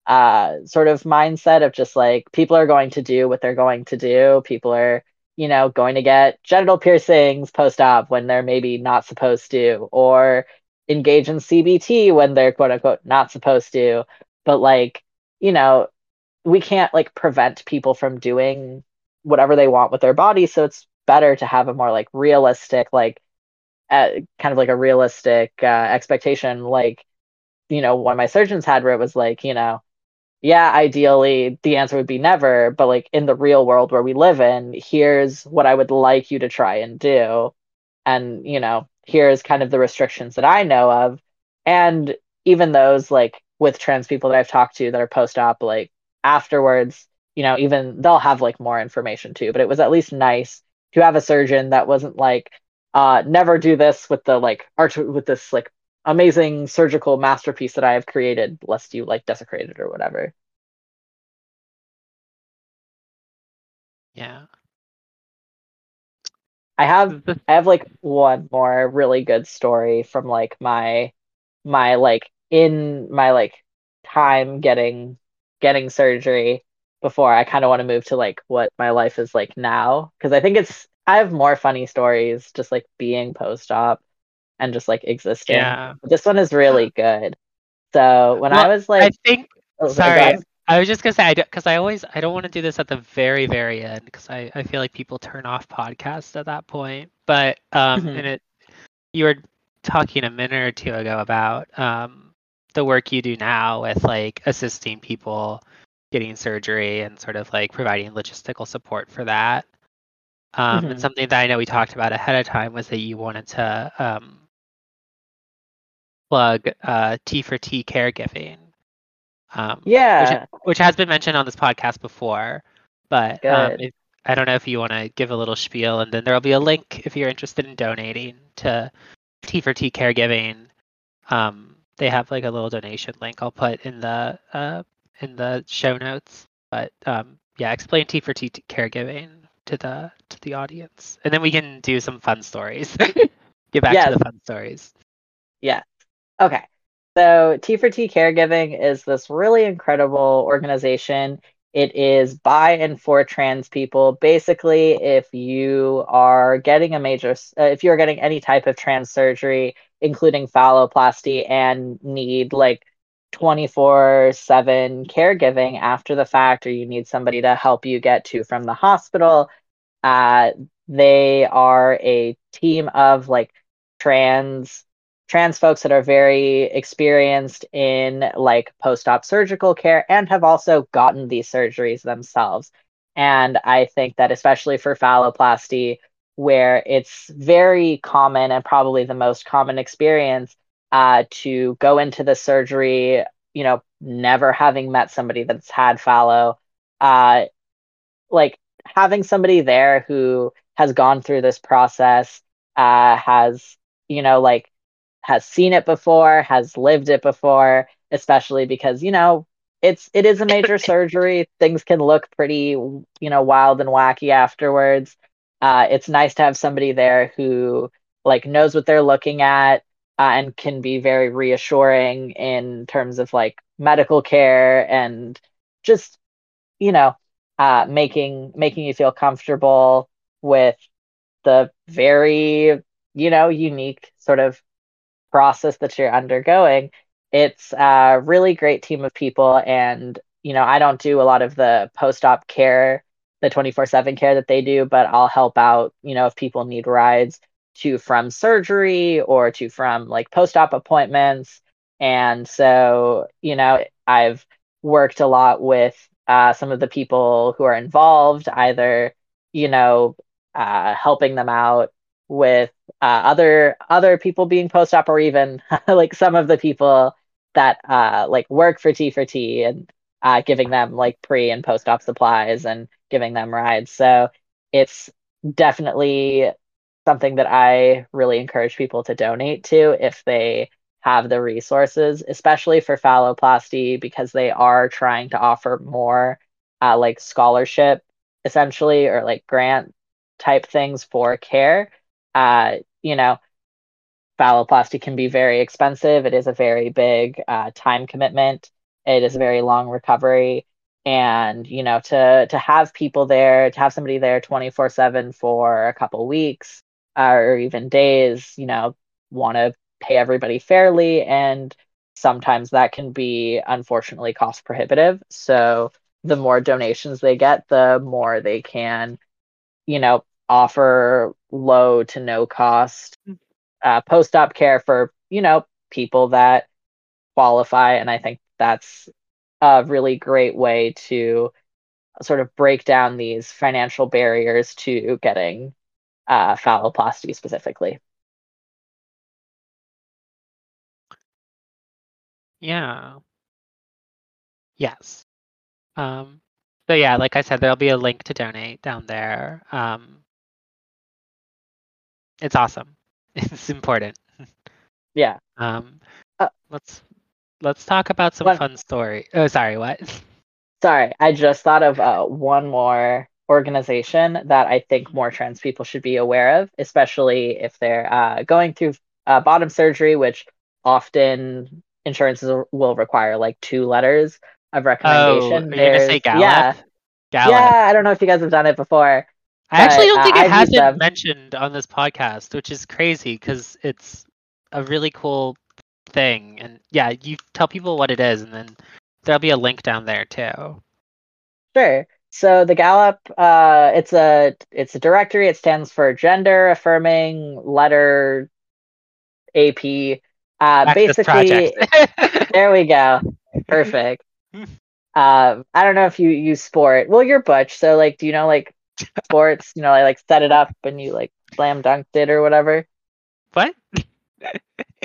uh sort of mindset of just like people are going to do what they're going to do. People are you know going to get genital piercings post op when they're maybe not supposed to or engage in cbt when they're quote unquote not supposed to. But like you know we can't like prevent people from doing whatever they want with their body so it's better to have a more like realistic like uh, kind of like a realistic uh, expectation like you know one of my surgeons had where it was like you know yeah, ideally the answer would be never, but like in the real world where we live in, here's what I would like you to try and do. And, you know, here's kind of the restrictions that I know of. And even those like with trans people that I've talked to that are post op, like afterwards, you know, even they'll have like more information too. But it was at least nice to have a surgeon that wasn't like, uh, never do this with the like art with this like amazing surgical masterpiece that I have created, lest you like desecrate it or whatever. Yeah. I have I have like one more really good story from like my my like in my like time getting getting surgery before I kind of want to move to like what my life is like now because I think it's I have more funny stories just like being post op and just like existing. Yeah. This one is really good. So when Well, I was like, I think. oh, Sorry. I was just gonna say because I, always I don't want to do this at the very very end because I I feel like people turn off podcasts at that point. But um, Mhm. and it you were talking a minute or two ago about um the work you do now with like assisting people getting surgery and sort of like providing logistical support for that. Um, and Mhm. something that I know we talked about ahead of time was that you wanted to um, plug uh, T for T caregiving, um, which, yeah, which has been mentioned on this podcast before. But um, if, I don't know if you want to give a little spiel, and then there'll be a link if you're interested in donating to T for T caregiving. Um, they have like a little donation link I'll put in the uh, in the show notes. But um, yeah, explain T for T caregiving to the to the audience, and then we can do some fun stories. Get back Yes. to the fun stories. Yeah. Okay. So T for T Caregiving is this really incredible organization. It is by and for trans people. Basically, if you are getting a major, uh, if you're getting any type of trans surgery, including phalloplasty, and need like 24 7 caregiving after the fact, or you need somebody to help you get to from the hospital, uh, they are a team of like trans trans folks that are very experienced in like post-op surgical care and have also gotten these surgeries themselves. And I think that especially for phalloplasty, where it's very common and probably the most common experience uh, to go into the surgery, you know, never having met somebody that's had phallo, uh, like having somebody there who has gone through this process, uh, has, you know, like has seen it before, has lived it before, especially because, you know, it's it is a major surgery. Things can look pretty, you know, wild and wacky afterwards. Uh, it's nice to have somebody there who like knows what they're looking at uh, and can be very reassuring in terms of like medical care and just you know uh, making making you feel comfortable with the very you know unique sort of process that you're undergoing. It's a really great team of people. And, you know, I don't do a lot of the post op care, the 24 7 care that they do, but I'll help out, you know, if people need rides to from surgery or to from like post op appointments. And so, you know, I've worked a lot with uh, some of the people who are involved, either, you know, uh, helping them out with uh, other other people being post op or even like some of the people that uh, like work for T for T and uh, giving them like pre and post op supplies and giving them rides. So it's definitely something that I really encourage people to donate to if they have the resources, especially for phalloplasty, because they are trying to offer more uh, like scholarship essentially or like grant type things for care. Uh, you know, phalloplasty can be very expensive. It is a very big uh, time commitment. It is a very long recovery. And you know, to to have people there, to have somebody there twenty four seven for a couple weeks uh, or even days, you know, want to pay everybody fairly, and sometimes that can be unfortunately cost prohibitive. So the more donations they get, the more they can, you know, offer low to no cost hmm. uh, post op care for, you know, people that qualify. And I think that's a really great way to sort of break down these financial barriers to getting uh, phalloplasty specifically. Yeah. Yes. Um, so yeah, like I said, there'll be a link to donate down there. Um, it's awesome. It's important. Yeah. Um, uh, let's let's talk about some one, fun story. Oh, sorry, what? Sorry, I just thought of uh, one more organization that I think more trans people should be aware of, especially if they're uh, going through uh, bottom surgery, which often insurances will require like two letters of recommendation. Oh, you're gonna say GALAP? Yeah, GALAP. yeah. I don't know if you guys have done it before. I actually don't think uh, it has been mentioned on this podcast, which is crazy because it's a really cool thing. And yeah, you tell people what it is, and then there'll be a link down there too. Sure. So the GALAP, uh, it's a it's a directory. It stands for Gender Affirming Letter AP. Uh, basically, there we go. Perfect. Um, I don't know if you use sport. Well, you're Butch, so like, do you know like sports? You know, I like set it up and you like slam dunked it or whatever. What?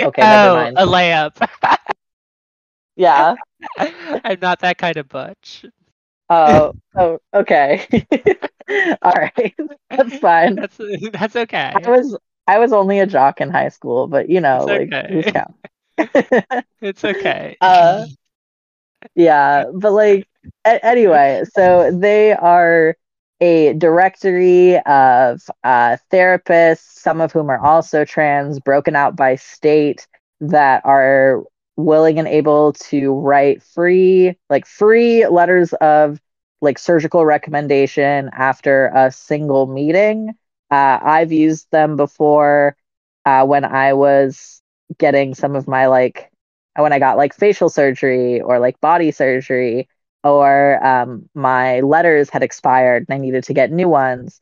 Okay, never mind. oh, a layup. yeah. I'm not that kind of Butch. Oh, oh, okay. All right, that's fine. That's that's okay. I was I was only a jock in high school, but you know, it's like okay. it's okay. Uh, yeah, but like a- anyway, so they are a directory of uh, therapists, some of whom are also trans, broken out by state that are willing and able to write free, like free letters of like surgical recommendation after a single meeting. Uh, I've used them before uh, when I was getting some of my like when I got like facial surgery or like body surgery, or um, my letters had expired and I needed to get new ones.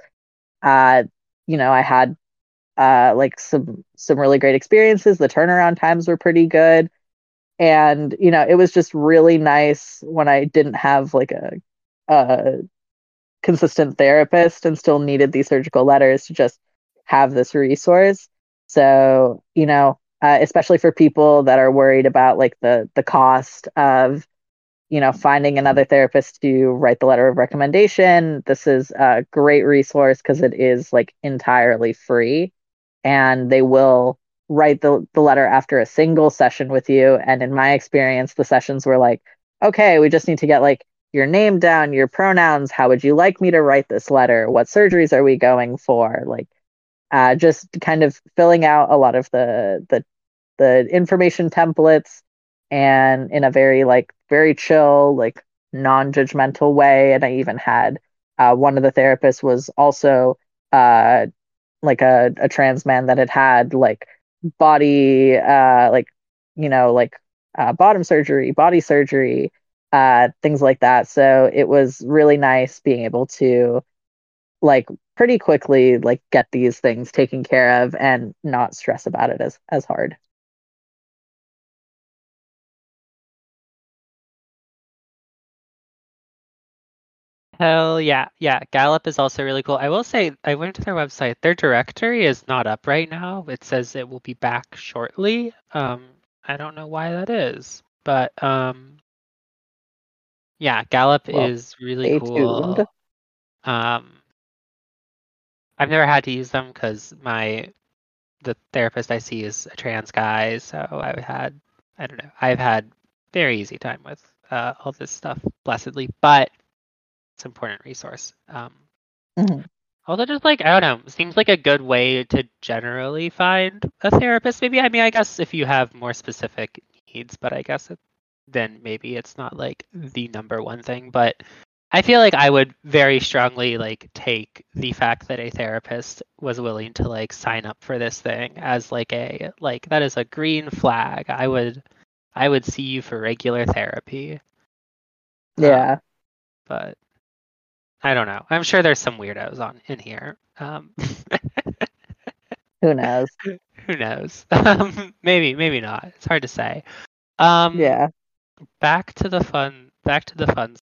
Uh, you know, I had uh, like some some really great experiences. The turnaround times were pretty good, and you know, it was just really nice when I didn't have like a, a consistent therapist and still needed these surgical letters to just have this resource. So, you know, uh, especially for people that are worried about like the the cost of you know finding another therapist to write the letter of recommendation this is a great resource because it is like entirely free and they will write the, the letter after a single session with you. And in my experience the sessions were like okay we just need to get like your name down your pronouns. How would you like me to write this letter? What surgeries are we going for? Like uh, just kind of filling out a lot of the the the information templates and in a very like very chill like non-judgmental way. And i even had uh, one of the therapists was also uh, like a, a trans man that had had like body uh, like you know like uh, bottom surgery body surgery uh, things like that so it was really nice being able to like pretty quickly like get these things taken care of and not stress about it as as hard. Hell yeah. Yeah, GALAP is also really cool. I will say I went to their website. Their directory is not up right now. It says it will be back shortly. Um I don't know why that is, but um yeah, GALAP well, is really cool. Tuned. Um I've never had to use them because my the therapist I see is a trans guy, so I've had I don't know I've had very easy time with uh, all this stuff blessedly, but it's an important resource. Um, Mhm. also, just like I don't know, seems like a good way to generally find a therapist. Maybe I mean I guess if you have more specific needs, but I guess it, then maybe it's not like the number one thing. But I feel like I would very strongly like take the fact that a therapist was willing to like sign up for this thing as like a like that is a green flag. I would I would see you for regular therapy. Um, Yeah. but I don't know. I'm sure there's some weirdos on in here. Um, Who knows? who knows? Um, maybe, maybe not. It's hard to say. Um, Yeah. Back to the fun. Back to the fun